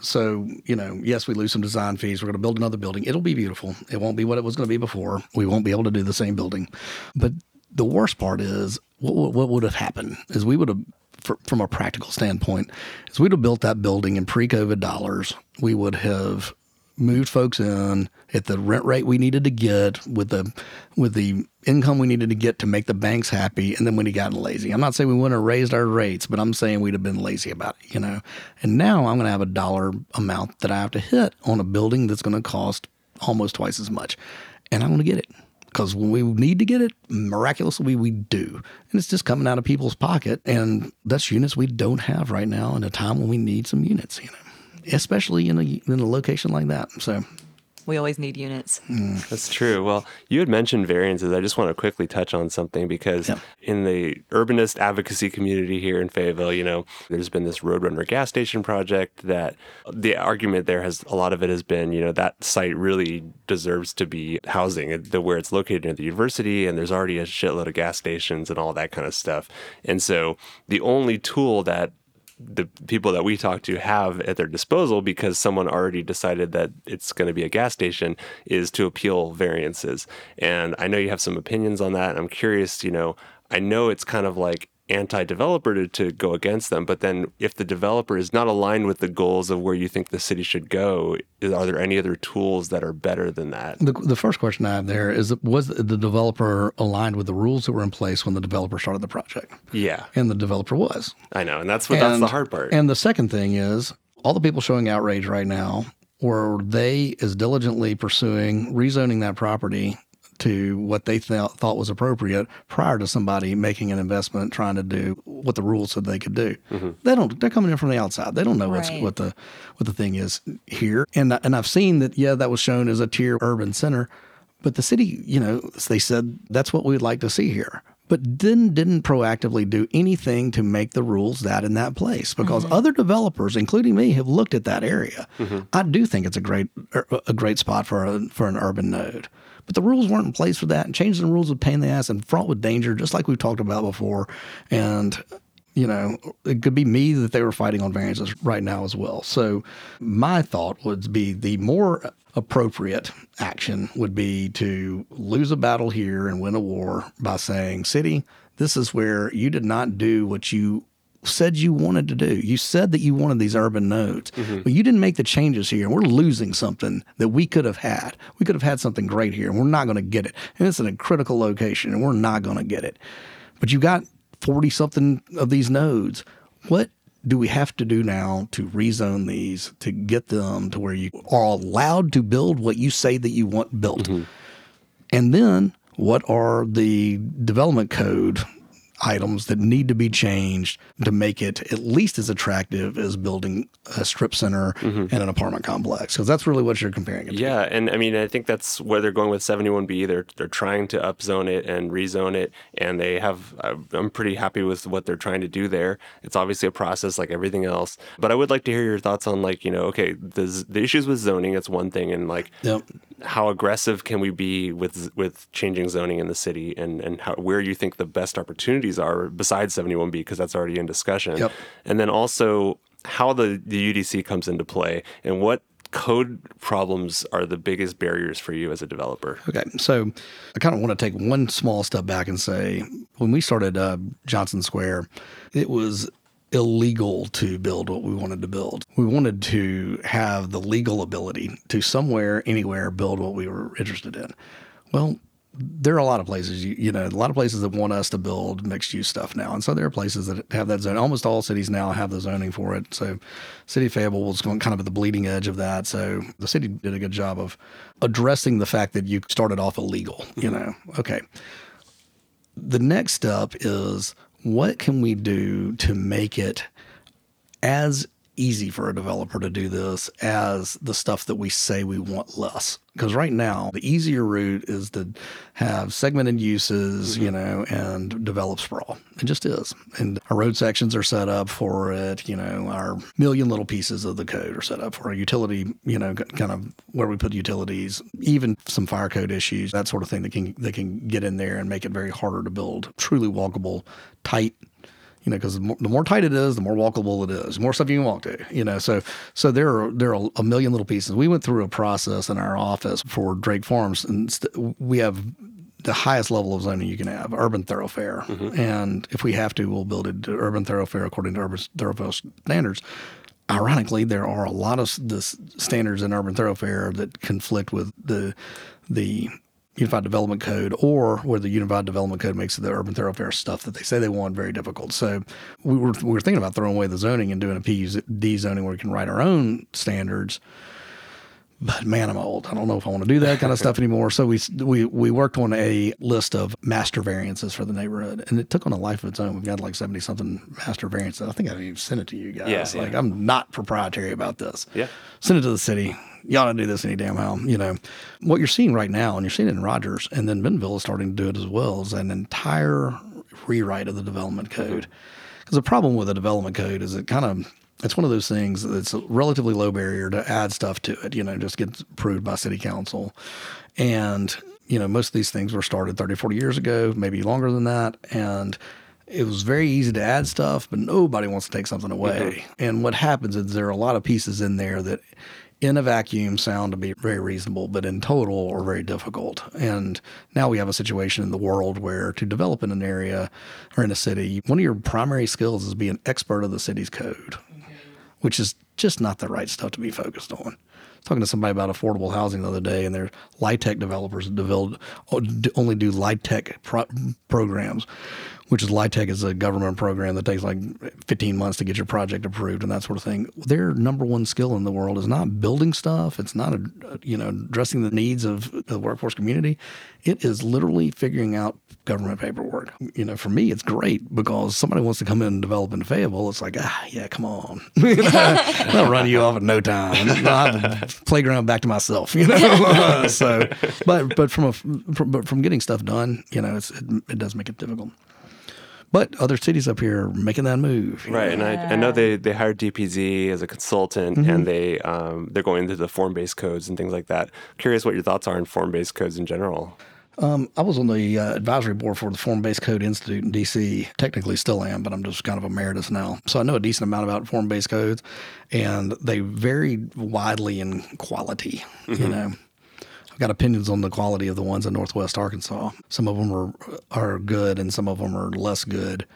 So, you know, yes, we lose some design fees. We're going to build another building. It'll be beautiful. It won't be what it was going to be before. We won't be able to do the same building. But the worst part is what, what, would have happened is we would have, fr from a practical standpoint, is we'd have built that building in pre COVID dollars. We would have moved folks in at the rent rate we needed to get with the with the income we needed to get to make the banks happy and then when he got lazy. I'm not saying we wouldn't have raised our rates but i'm saying we'd have been lazy about it you know? And now i'm going to have a dollar amount that i have to hit on a building that's going to cost almost twice as much and i'm to get it. Because when we need to get it miraculously we do. And it's just coming out of people's pocket and that's units we don't have right now in a time when we need some units you know especially in a in a location like that. So we always need units. Mm. That's true. Well, you had mentioned variances. I just want to quickly touch on something because Yeah. in the urbanist advocacy community here in Fayetteville, you know, there's been this Roadrunner gas station project that the argument there has a lot of it has been, you know, that site really deserves to be housing the where it's located near the university and there's already a shitload of gas stations and all that kind of stuff. And so the only tool that the people that we talk to have at their disposal because someone already decided that it's going to be a gas station is to appeal variances. And I know you have some opinions on that. I'm curious, you know, I know it's kind of like anti-developer to, to go against them, but then if the developer is not aligned with the goals of where you think the city should go, is- are there any other tools that are better than that? the the first question I have there is was the developer aligned with the rules that were in place when the developer started the project? Yeah, And the developer was. I know. And that's what that's the hard part. And the second thing is all the people showing outrage right now were they as diligently pursuing rezoning that property to what they th- thought was appropriate prior to somebody making an investment trying to do what the rules said they could do. Mm-hmm. They don't. They're coming in from the outside. They don't know what's what the what the thing is here. And and I've seen that. Yeah, that was shown as a tier urban center, but the city, you know, they said that's what we'd like to see here. But then didn't proactively do anything to make the rules that in that place because mm-hmm. other developers, including me, have looked at that area. Mm-hmm. I do think it's a great er, a great spot for a, for an urban node. But the rules weren't in place for that, and changing the rules would pain in the ass and fraught with danger, just like we've talked about before. And you know, it could be me that they were fighting on variances right now as well. So my thought would be the more appropriate action would be to lose a battle here and win a war by saying, City, this is where you did not do what you said you wanted to do. You said that you wanted these urban nodes, mm-hmm. but you didn't make the changes here. And we're losing something that we could have had. We could have had something great here, and we're not going to get it. And it's in a critical location, and we're not going to get it. But you got 40 something of these nodes. What do we have to do now to rezone these to get them to where you are allowed to build what you say that you want built? Mm-hmm. And then what are the development code items that need to be changed to make it at least as attractive as building a strip center mm-hmm. and an apartment complex? Because that's really what you're comparing it to. Yeah, and I mean, I think that's where they're going with 71B. They're they're trying to upzone it and rezone it, and they have. I'm pretty happy with what they're trying to do there. It's obviously a process like everything else, but I would like to hear your thoughts on like you know, okay, the the issues with zoning. That's one thing, and like Yep. How aggressive can we be with with changing zoning in the city, and and how where you think the best opportunities are besides 71B because that's already in discussion. Yep. And then also how the, the UDC comes into play and what code problems are the biggest barriers for you as a developer. Okay, so I kind of want to take one small step back and say when we started uh, Johnson Square, it was illegal to build what we wanted to build. We wanted to have the legal ability to somewhere, anywhere, build what we were interested in. Well, there are a lot of places, you, you know, a lot of places that want us to build mixed use stuff now. And so there are places that have that zone. Almost all cities now have the zoning for it. So City of Fayetteville was kind of at the bleeding edge of that. So the city did a good job of addressing the fact that you started off illegal, you know. Okay. The next step is what can we do to make it as easy for a developer to do this as the stuff that we say we want less. Because right now, the easier route is to have segmented uses, mm-hmm. you know, and develop sprawl. It just is. And our road sections are set up for it. You know, our million little pieces of the code are set up for a utility, you know, kind of where we put utilities, even some fire code issues, that sort of thing that can, that can get in there and make it very harder to build truly walkable, tight you know, because the, the more, tight it is, the more walkable it is, the more stuff you can walk to, you know. So, so there are there are a million little pieces. We went through a process in our office for Drake Farms, and st- we have the highest level of zoning you can have, urban thoroughfare. Mm-hmm. And if we have to, we'll build it to urban thoroughfare according to urban thoroughfare standards. Ironically, there are a lot of the standards in urban thoroughfare that conflict with the the Unified Development Code or where the Unified Development Code makes the urban thoroughfare stuff that they say they want very difficult. So we were, we were thinking about throwing away the zoning and doing a PUD zoning where we can write our own standards. But man, I'm old. I don't know if I want to do that kind of stuff anymore. So we we we worked on a list of master variances for the neighborhood, and it took on a life of its own. We've got like seventy something master variances. I think I even sent it to you guys. Yeah, like yeah. I'm not proprietary about this. Yeah, send it to the city you ought to do this any damn how. You know, what you're seeing right now, and you're seeing it in Rogers, and then Bentonville is starting to do it as well, is an entire rewrite of the development code. Because the problem with the development code is it kind of it's one of those things that's a relatively low barrier to add stuff to it. You know, just gets approved by city council, and you know most of these things were started 30, 40 years ago, maybe longer than that, and it was very easy to add stuff, but nobody wants to take something away. Mm-hmm. And what happens is there are a lot of pieces in there that in a vacuum sound to be very reasonable, but in total are very difficult. And now we have a situation in the world where to develop in an area or in a city, one of your primary skills is be an expert of the city's code, which is just not the right stuff to be focused on. talking to somebody about affordable housing the other day, and they're LIHTC developers that develop, uh, only do LIHTC pro- programs which is LIHTC is a government program that takes like 15 months to get your project approved and that sort of thing. Their number one skill in the world is not building stuff. It's not, a, you know, addressing the needs of the workforce community. It is literally figuring out government paperwork. You know, for me, it's great because somebody wants to come in and develop in Fayetteville. It's like, ah, yeah, come on. I'll run you off in no time. I'll have playground back to myself, you know? so, but, but from a, from, but from getting stuff done, you know, it, it does make it difficult. But other cities up here are making that move. Right, know? and I, I know they, they hired DPZ as a consultant, mm-hmm. and they um, they're going into the form based codes and things like that. Curious what your thoughts are on form based codes in general. Um, I was on the uh, advisory board for the Form Based Code Institute in DC. Technically, still am, but I'm just kind of emeritus now. So I know a decent amount about form based codes, and they vary widely in quality. Mm-hmm. You know, I've got opinions on the quality of the ones in Northwest Arkansas. Some of them are are good, and some of them are less good.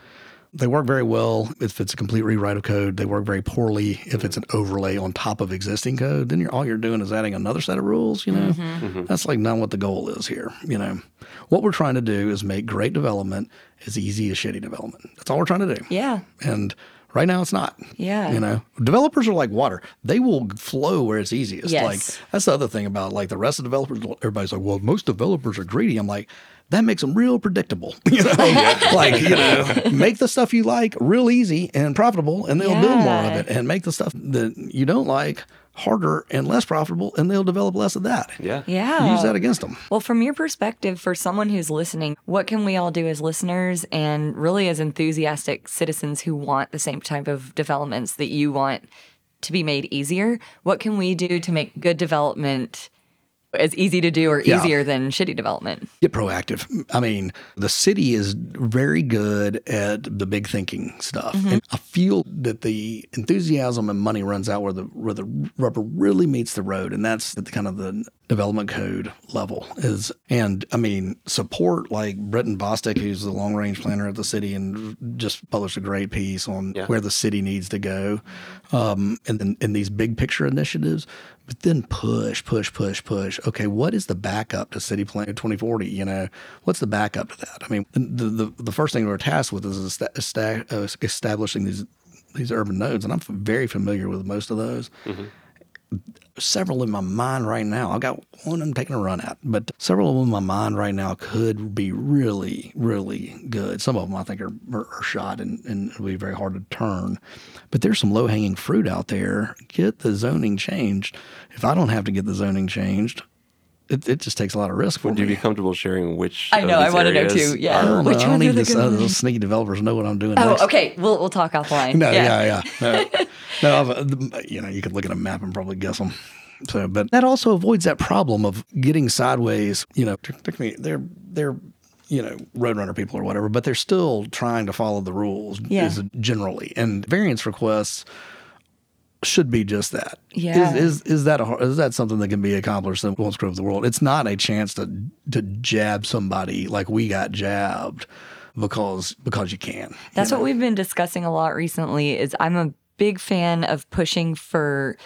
They work very well if it's a complete rewrite of code. They work very poorly if it's an overlay on top of existing code. Then you're, all you're doing is adding another set of rules. You know, mm-hmm. Mm-hmm. that's like not what the goal is here. You know, what we're trying to do is make great development as easy as shitty development. That's all we're trying to do. Yeah. And Right now, it's not. Yeah. You know, developers are like water; they will flow where it's easiest. Yes. Like that's the other thing about like the rest of developers. Everybody's like, well, most developers are greedy. I'm like, that makes them real predictable. You know, oh, like you know, make the stuff you like real easy and profitable, and they'll yeah. build more of it. And make the stuff that you don't like harder and less profitable and they'll develop less of that. Yeah. Yeah. Use that against them. Well, from your perspective, for someone who's listening, what can we all do as listeners and really as enthusiastic citizens who want the same type of developments that you want to be made easier? What can we do to make good development as easy to do or easier yeah. than shitty development. Get proactive. I mean, the city is very good at the big thinking stuff. Mm-hmm. And I feel that the enthusiasm and money runs out where the where the rubber really meets the road. And that's the kind of the development code level is and I mean support like Britin Bostick, who's the long range planner at the city and just published a great piece on yeah. where the city needs to go. Um, and then in these big picture initiatives, but then push, push, push, push. Okay, what is the backup to City Plan 2040? You know, what's the backup to that? I mean, the the, the first thing we're tasked with is uh, establishing these these urban nodes, and I'm very familiar with most of those. Mm-hmm. several in my mind right now. I got one I'm taking a run at, but several of them in my mind right now could be really, really good. Some of them I think are, are, are shot and, and it'll be very hard to turn. But there's some low hanging fruit out there. Get the zoning changed. If I don't have to get the zoning changed, it, it just takes a lot of risk for Would you be comfortable sharing which? I of know, I wanna know too, yeah. I don't, Which know. I don't need the this, uh, those sneaky developers know what I'm doing Oh, next. okay. We'll we'll talk offline. No, yeah, yeah. No, no I've, uh, you know, you could look at a map and probably guess them. So, but that also avoids that problem of getting sideways. You know, particularly they're they're you know roadrunner people or whatever, but they're still trying to follow the rules. Yeah. is generally and variance requests should be just that. Yeah. Is is is that a, is that something that can be accomplished that won't screw up the world? It's not a chance to to jab somebody like we got jabbed because because you can. That's what we've been discussing a lot recently is I'm a big fan of pushing for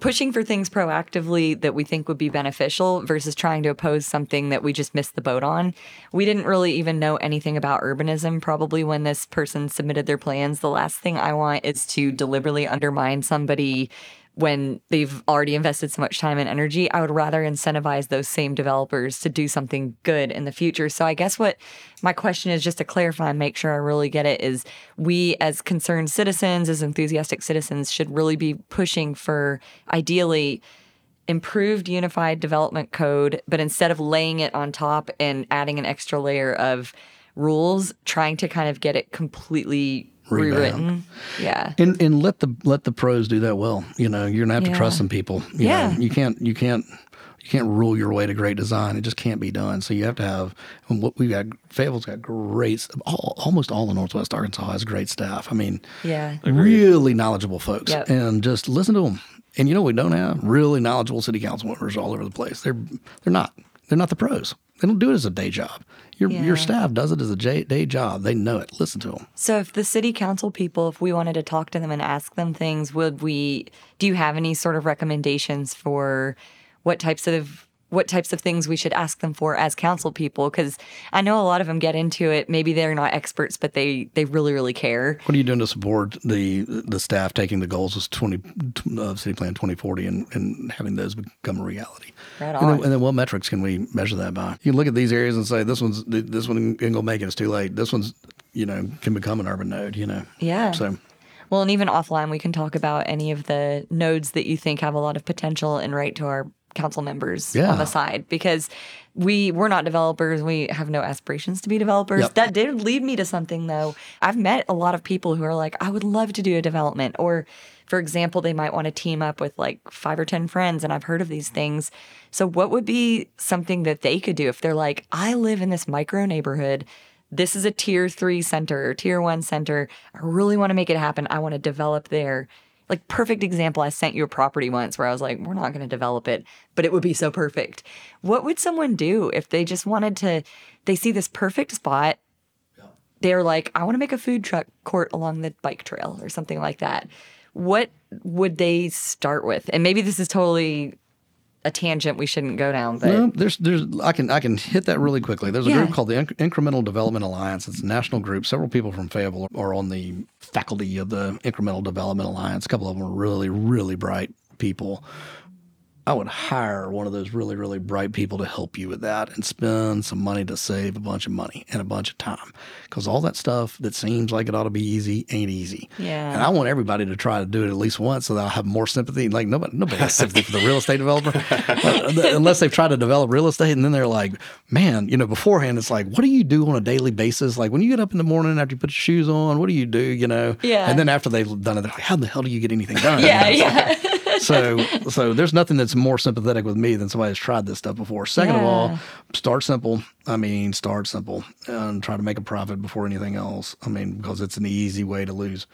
pushing for things proactively that we think would be beneficial versus trying to oppose something that we just missed the boat on. We didn't really even know anything about urbanism probably when this person submitted their plans. The last thing I want is to deliberately undermine somebody when they've already invested so much time and energy, I would rather incentivize those same developers to do something good in the future. So I guess what my question is just to clarify and make sure I really get it is we as concerned citizens, as enthusiastic citizens, should really be pushing for ideally improved unified development code, but instead of laying it on top and adding an extra layer of rules, trying to kind of get it completely Revamp. rewritten. Yeah. And and let the let the pros do that well. You know, you're gonna have to trust some people. You Yeah. know, you can't you can't you can't rule your way to great design. It just can't be done. So you have to have and what we've got Fayetteville's got great all, almost all of Northwest Arkansas has great staff. I mean Yeah. really knowledgeable folks. Yep. And just listen to them. And you know we don't have? Really knowledgeable city council members all over the place. They're they're not. They're not the pros. They don't do it as a day job. Your Yeah. your staff does it as a day job. They know it. Listen to them. So if the city council people, if we wanted to talk to them and ask them things, would we do you have any sort of recommendations for what types of what types of things we should ask them for as council people because I know a lot of them get into it maybe they're not experts but they they really really care. What are you doing to support the the staff taking the goals of twenty uh, city plan twenty forty and, and having those become a reality? Right And then, on. and then what metrics can we measure that by? You can look at these areas and say this one's this one ain't gonna make it. It's too late. This one's you know can become an urban node. You know. Yeah. So Well, and even offline we can talk about any of the nodes that you think have a lot of potential and write to our council members Yeah. on the side because we we're not developers. We have no aspirations to be developers. Yep. that did lead me to something though. I've met a lot of people who are like i would love to do a development. Or for example they might want to team up with like five or ten friends and i've heard of these things. So what would be something that they could do if they're like i live in this micro neighborhood. This is a tier three center or tier one center. I really want to make it happen. I want to develop there like perfect example i sent you a property once where i was like we're not going to develop it but it would be so perfect. What would someone do if they just wanted to they see this perfect spot? They're like i want to make a food truck court along the bike trail or something like that. What would they start with? And maybe this is totally a tangent we shouldn't go down but No, there's there's I can I can hit that really quickly. There's a Yeah. group called the Inc- Incremental Development Alliance. It's a national group. Several people from Fayetteville are on the faculty of the Incremental Development Alliance. A couple of them are really really bright people. I would hire one of those really really bright people to help you with that and spend some money to save a bunch of money and a bunch of time because all that stuff that seems like it ought to be easy ain't easy. Yeah. And I want everybody to try to do it at least once so that I'll have more sympathy. Like nobody nobody has sympathy for the real estate developer Uh, unless they've tried to develop real estate and then they're like, man, you know, beforehand it's like, what do you do on a daily basis? Like when you get up in the morning after you put your shoes on, what do you do? You know? Yeah. And then after they've done it, they're like, how the hell do you get anything done? yeah You know? yeah so so there's nothing that's more sympathetic with me than somebody that's tried this stuff before. Second of all, start simple. I mean, start simple and try to make a profit before anything else. I mean, because it's an easy way to lose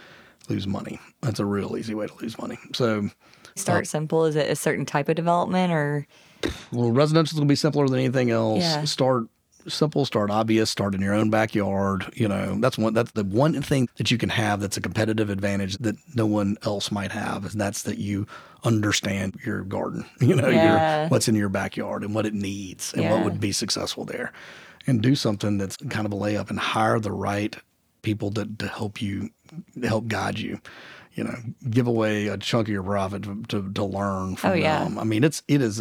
lose money. That's a real easy way to lose money. So uh, start simple is it a certain type of development or well, residential is going to be simpler than anything else. Yeah. Start simple, start obvious, start in your own backyard. You know, that's one. That's the one thing that you can have that's a competitive advantage that no one else might have, and that's that you understand your garden. You know, Yeah. your what's in your backyard and what it needs and Yeah. what would be successful there, and do something that's kind of a layup and hire the right people to to help you, to help guide you. you know, give away a chunk of your profit to, to, to learn oh, from Oh, yeah. them. I mean, it's it is.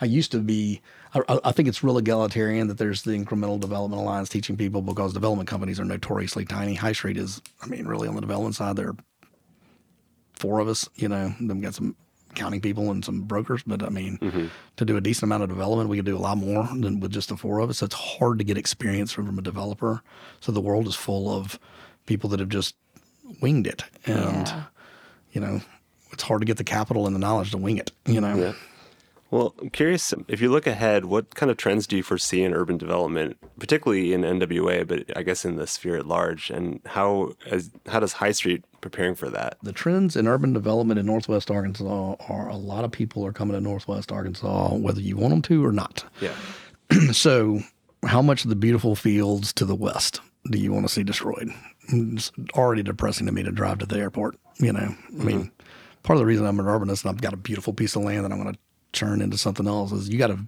I used to be. I, I- I think it's real egalitarian that there's the incremental development alliance teaching people because development companies are notoriously tiny. High Street is. I mean, really on the development side, there are four of us. You know, then we got some accounting people and some brokers. But I mean, mm-hmm. to do a decent amount of development, we could do a lot more than with just the four of us. So it's hard to get experience from, from a developer. So the world is full of people that have just winged it, and Yeah. you know, it's hard to get the capital and the knowledge to wing it. You know. Yeah. Well, I'm curious if you look ahead, what kind of trends do you foresee in urban development, particularly in NWA, but I guess in the sphere at large, and how as how does High Street preparing for that? the trends in urban development in Northwest Arkansas are a lot of people are coming to Northwest Arkansas, whether you want them to or not. Yeah. So, how much of the beautiful fields to the west do you want to see destroyed? It's already depressing to me to drive to the airport. You know, I mean, mm-hmm. part of the reason I'm an urbanist and I've got a beautiful piece of land that I'm going to turn into something else is you got to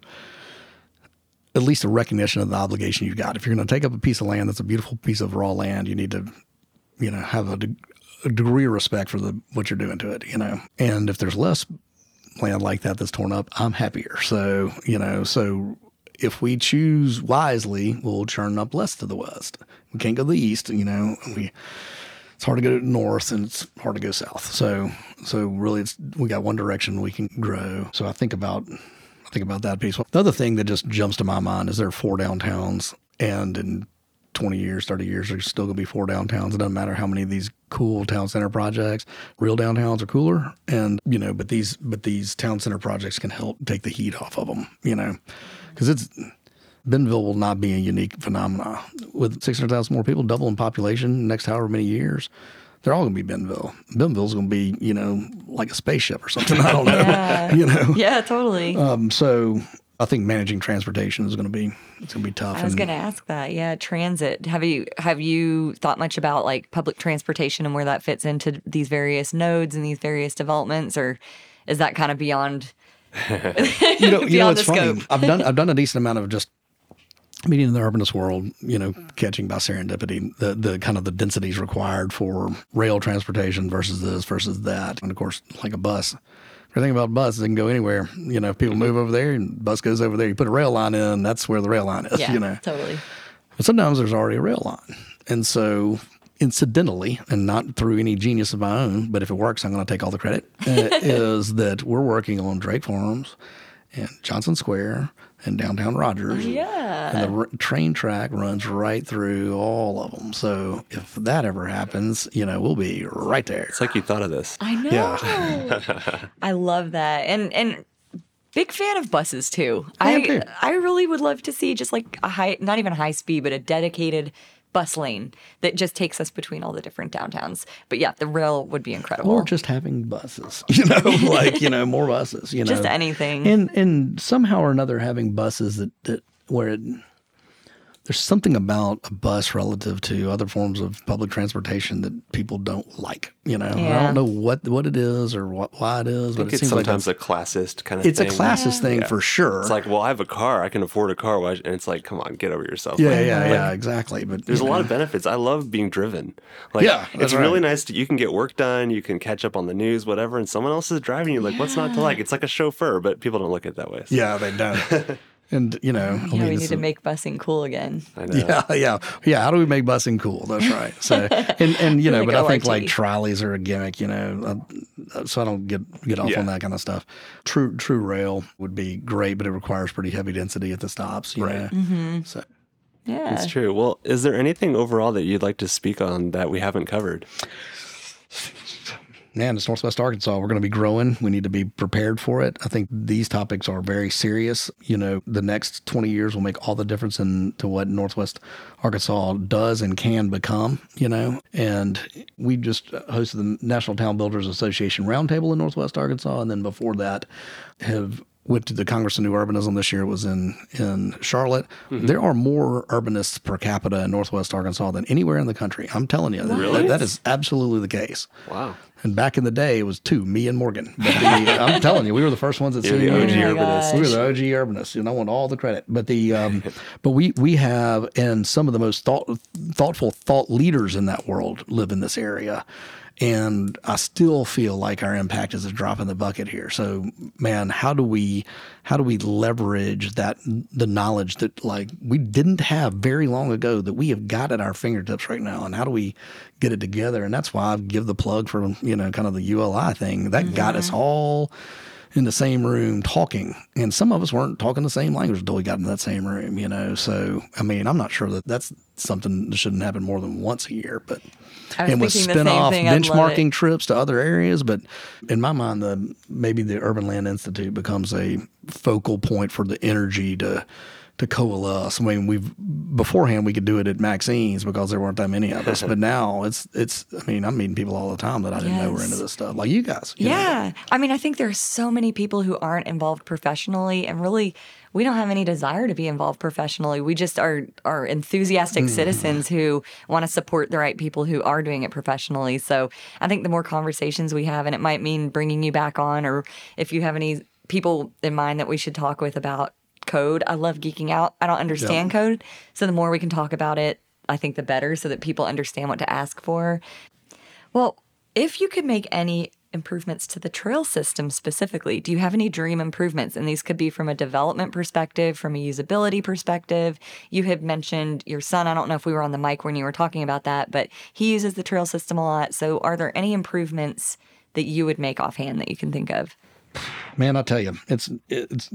at least a recognition of the obligation you've got. If you're going to take up a piece of land that's a beautiful piece of raw land, you need to, you know, have a, a degree of respect for the what you're doing to it. You know, and if there's less land like that that's torn up, I'm happier. So, you know, so if we choose wisely, we'll churn up less to the west. We can't go to the east, you know. We it's hard to go north and it's hard to go south. So so really it's we got one direction we can grow. So I think about I think about that piece. The other thing that just jumps to my mind is there are four downtowns and in 20 years, 30 years, there's still going to be four downtowns. It doesn't matter how many of these cool town center projects, real downtowns are cooler. And, you know, but these, but these town center projects can help take the heat off of them, you know, because it's, Bentonville will not be a unique phenomenon. With 600,000 more people, double in population next however many years, they're all going to be Bentonville. Bentonville's going to be, you know, like a spaceship or something. I don't know. Yeah. you know? Yeah, totally. Um, so I think managing transportation is going to be, it's going to be tough. I was going to ask that. Yeah, transit. Have you have you thought much about like public transportation and where that fits into these various nodes and these various developments, or is that kind of beyond you know, you know, it's the funny. scope? I've done I've done a decent amount of just meeting in the urbanist world, you know, catching by serendipity the the kind of the densities required for rail transportation versus this versus that, and of course, like a bus. Everything about bus, it can go anywhere. You know, if people move over there and bus goes over there, you put a rail line in, that's where the rail line is. Yeah, You know, totally. but sometimes there's already a rail line. And so, incidentally, and not through any genius of my own, but if it works, I'm going to take all the credit, uh, is that we're working on Drake Farms and Johnson Square and downtown Rogers. Yeah. And the r- train track runs right through all of them. So if that ever happens, you know, we'll be right there. It's like you thought of this. I know. Yeah. I love that. And and big fan of buses too. I I too. I really would love to see just like a high not even high speed, but a dedicated bus lane that just takes us between all the different downtowns. But yeah, the rail would be incredible. Or just having buses, you know, like, you know, more buses, you know. Just anything. And and somehow or another having buses that, that where it, there's something about a bus relative to other forms of public transportation that people don't like. You know, I don't know what what it is or what why it is, I but it it's seems like sometimes a, a classist kind of it's a thing. classist thing Yeah. for sure. It's like, well, I have a car. I can afford a car. And it's like, come on, get over yourself. yeah, Like, yeah, yeah, exactly. But There's a you lot of benefits. I love being driven. Like, Yeah, it's that's really nice. To, you can get work done. You can catch up on the news, whatever, and someone else is driving you. Like, what's not to like? It's like a chauffeur, but people don't look at it that way. So, Yeah, they don't. and you know, I mean, we need to a- make busing cool again. I know. Yeah, yeah, yeah. How do we make busing cool? That's right. So, and and you know, Like but I think like trolleys are a gimmick. You know, uh, so I don't get get off Yeah. on that kind of stuff. True True Rail would be great, but it requires pretty heavy density at the stops. You Right. know? So Yeah. that's true. Well, is there anything overall that you'd like to speak on that we haven't covered? Man, it's Northwest Arkansas. We're going to be growing. We need to be prepared for it. I think these topics are very serious. You know, the next 20 years will make all the difference in to what Northwest Arkansas does and can become, you know. And we just hosted the National Town Builders Association Roundtable in Northwest Arkansas. And then before that, have went to the Congress of New Urbanism this year was in in Charlotte. There are more urbanists per capita in Northwest Arkansas than anywhere in the country. I'm telling you, that, that is absolutely the case. Wow. And back in the day, it was two, me and Morgan. But the, I'm telling you, we were the first ones that You're the. OG Oh my. We were the OG urbanists, and I want all the credit. But the um, but we we have and some of the most thought thoughtful thought leaders in that world live in this area, and I still feel like our impact is a drop in the bucket here. So, man, how do we how do we leverage that the knowledge that like we didn't have very long ago that we have got at our fingertips right now, and how do we get it together? And that's why I give the plug for you know kind of the ULI thing that mm-hmm. got us mm-hmm. all in the same room talking. And some of us weren't talking the same language until we got in that same room, you know. So, I mean, I'm not sure that that's something that shouldn't happen more than once a year, but and with spin off benchmarking trips to other areas. But in my mind, the maybe the Urban Land Institute becomes a focal point for the energy to to coalesce. I mean, we've beforehand we could do it at Maxine's because there weren't that many of us, but now it's it's. I mean, I'm meeting people all the time that I didn't yes. know were into this stuff, like you guys. You yeah, know. I mean, I think there's so many people who aren't involved professionally, and really, we don't have any desire to be involved professionally. We just are are enthusiastic mm-hmm. citizens who want to support the right people who are doing it professionally. So I think the more conversations we have, and it might mean bringing you back on, or if you have any people in mind that we should talk with about code. I love geeking out. I don't understand code. So the more we can talk about it, I think the better so that people understand what to ask for. Well, if you could make any improvements to the trail system specifically, do you have any dream improvements? And these could be from a development perspective, from a usability perspective. You had mentioned your son. I don't know if we were on the mic when you were talking about that, but he uses the trail system a lot. So are there any improvements that you would make offhand that you can think of? Man, I'll tell you, it's it's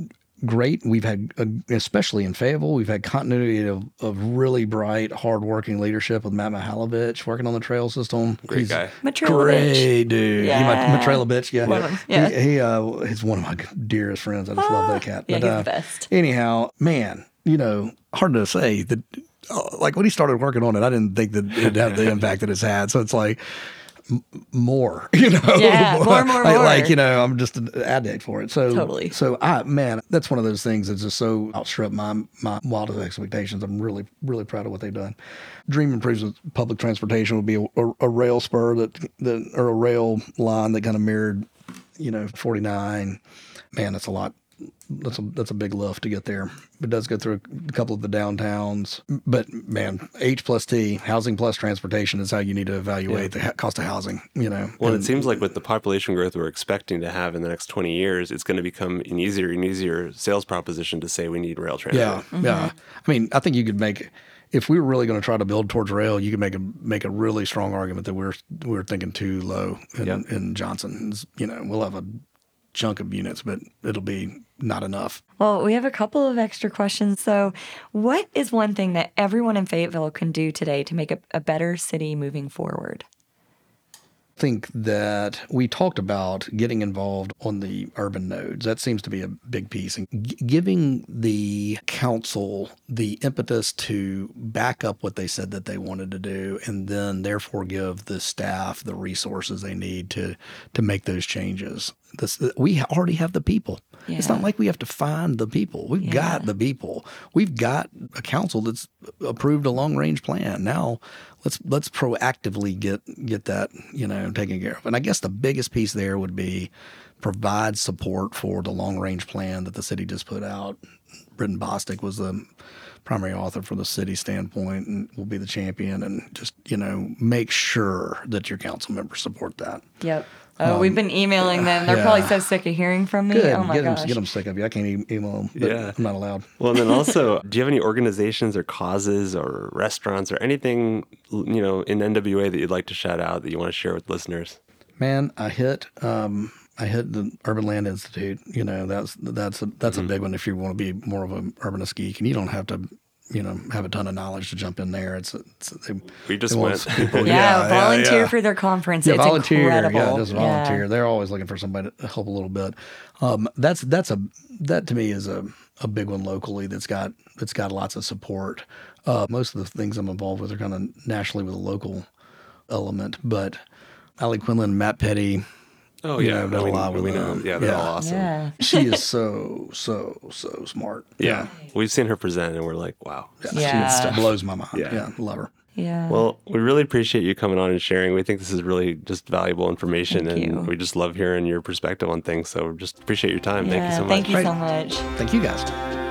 great. We've had, uh, especially in Fayetteville, we've had continuity of, of really bright, hardworking leadership with Matt Mihalevich working on the trail system. Great He's guy. Great dude. Yeah. Mihalevich, yeah. Love yeah. He, he uh, he's one of my dearest friends. I just ah, love that ah, cat. Yeah, but, he's uh, the best. Anyhow, man, you know, hard to say that uh, like when he started working on it, I didn't think that it'd have the impact that it's had. So it's like, more, you know, yeah, more, more, more. Like, you know, I'm just an addict for it. So totally. So I, man, that's one of those things that's just so outstrip my my wildest expectations. I'm really, really proud of what they've done. Dream improvements public transportation would be a, a, a rail spur that that or a rail line that kind of mirrored, you know, 49. Man, that's a lot that's a that's a big lift to get there. It does go through a couple of the downtowns, but man, H plus T, housing plus transportation is how you need to evaluate yeah. the cost of housing. You know, well, and, it seems like with the population growth we're expecting to have in the next twenty years, it's going to become an easier and easier sales proposition to say we need rail transit. Yeah, mm-hmm. yeah. I mean, I think you could make if we were really going to try to build towards rail, you could make a make a really strong argument that we're we're thinking too low in, yep. in Johnson. You know, we'll have a chunk of units, but it'll be not enough. Well, we have a couple of extra questions. So, what is one thing that everyone in Fayetteville can do today to make a, a better city moving forward? I think that we talked about getting involved on the urban nodes. That seems to be a big piece. And g- giving the council the impetus to back up what they said that they wanted to do and then therefore give the staff the resources they need to to make those changes. This, we already have the people. Yeah. It's not like we have to find the people. We've yeah. got the people. We've got a council that's approved a long range plan. Now let's let's proactively get get that you know taken care of. And I guess the biggest piece there would be provide support for the long range plan that the city just put out. Britin Bostick was the primary author from the city standpoint and will be the champion and just you know make sure that your council members support that. Yep. Oh, um, we've been emailing them. They're yeah. probably so sick of hearing from me. Good. Oh my get gosh. Them, get them sick of you. I can't e- email them. yeah. I'm not allowed. Well, and then also, do you have any organizations or causes or restaurants or anything, you know, in NWA that you'd like to shout out that you want to share with listeners? Man, I hit um, I hit the Urban Land Institute. You know, that's that's a, that's mm-hmm. a big one if you want to be more of an urbanist geek, and you don't have to you know have a ton of knowledge to jump in there. It's, it's they, we just went. People, yeah, yeah, volunteer yeah, yeah. for their conference. Yeah, it's volunteer. Incredible. Yeah, just volunteer. They're always looking for somebody to help a little bit. Um, that's that's a that to me is a a big one locally that's got that's got lots of support. Uh, most of the things I'm involved with are kind of nationally with a local element, but Ali Quinlan, Matt Petty, Oh yeah, know, done a lot with we know. Yeah, they're yeah. all awesome. Yeah. she is so so so smart. Yeah. yeah. we've seen her present, and we're like, wow, yeah, yeah. blows my mind. Yeah. yeah, love her. Yeah. Well, we really appreciate you coming on and sharing. We think this is really just valuable information, Thank and you. we just love hearing your perspective on things. So just appreciate your time. Yeah, thank you so much. Thank you so much. Thank you guys.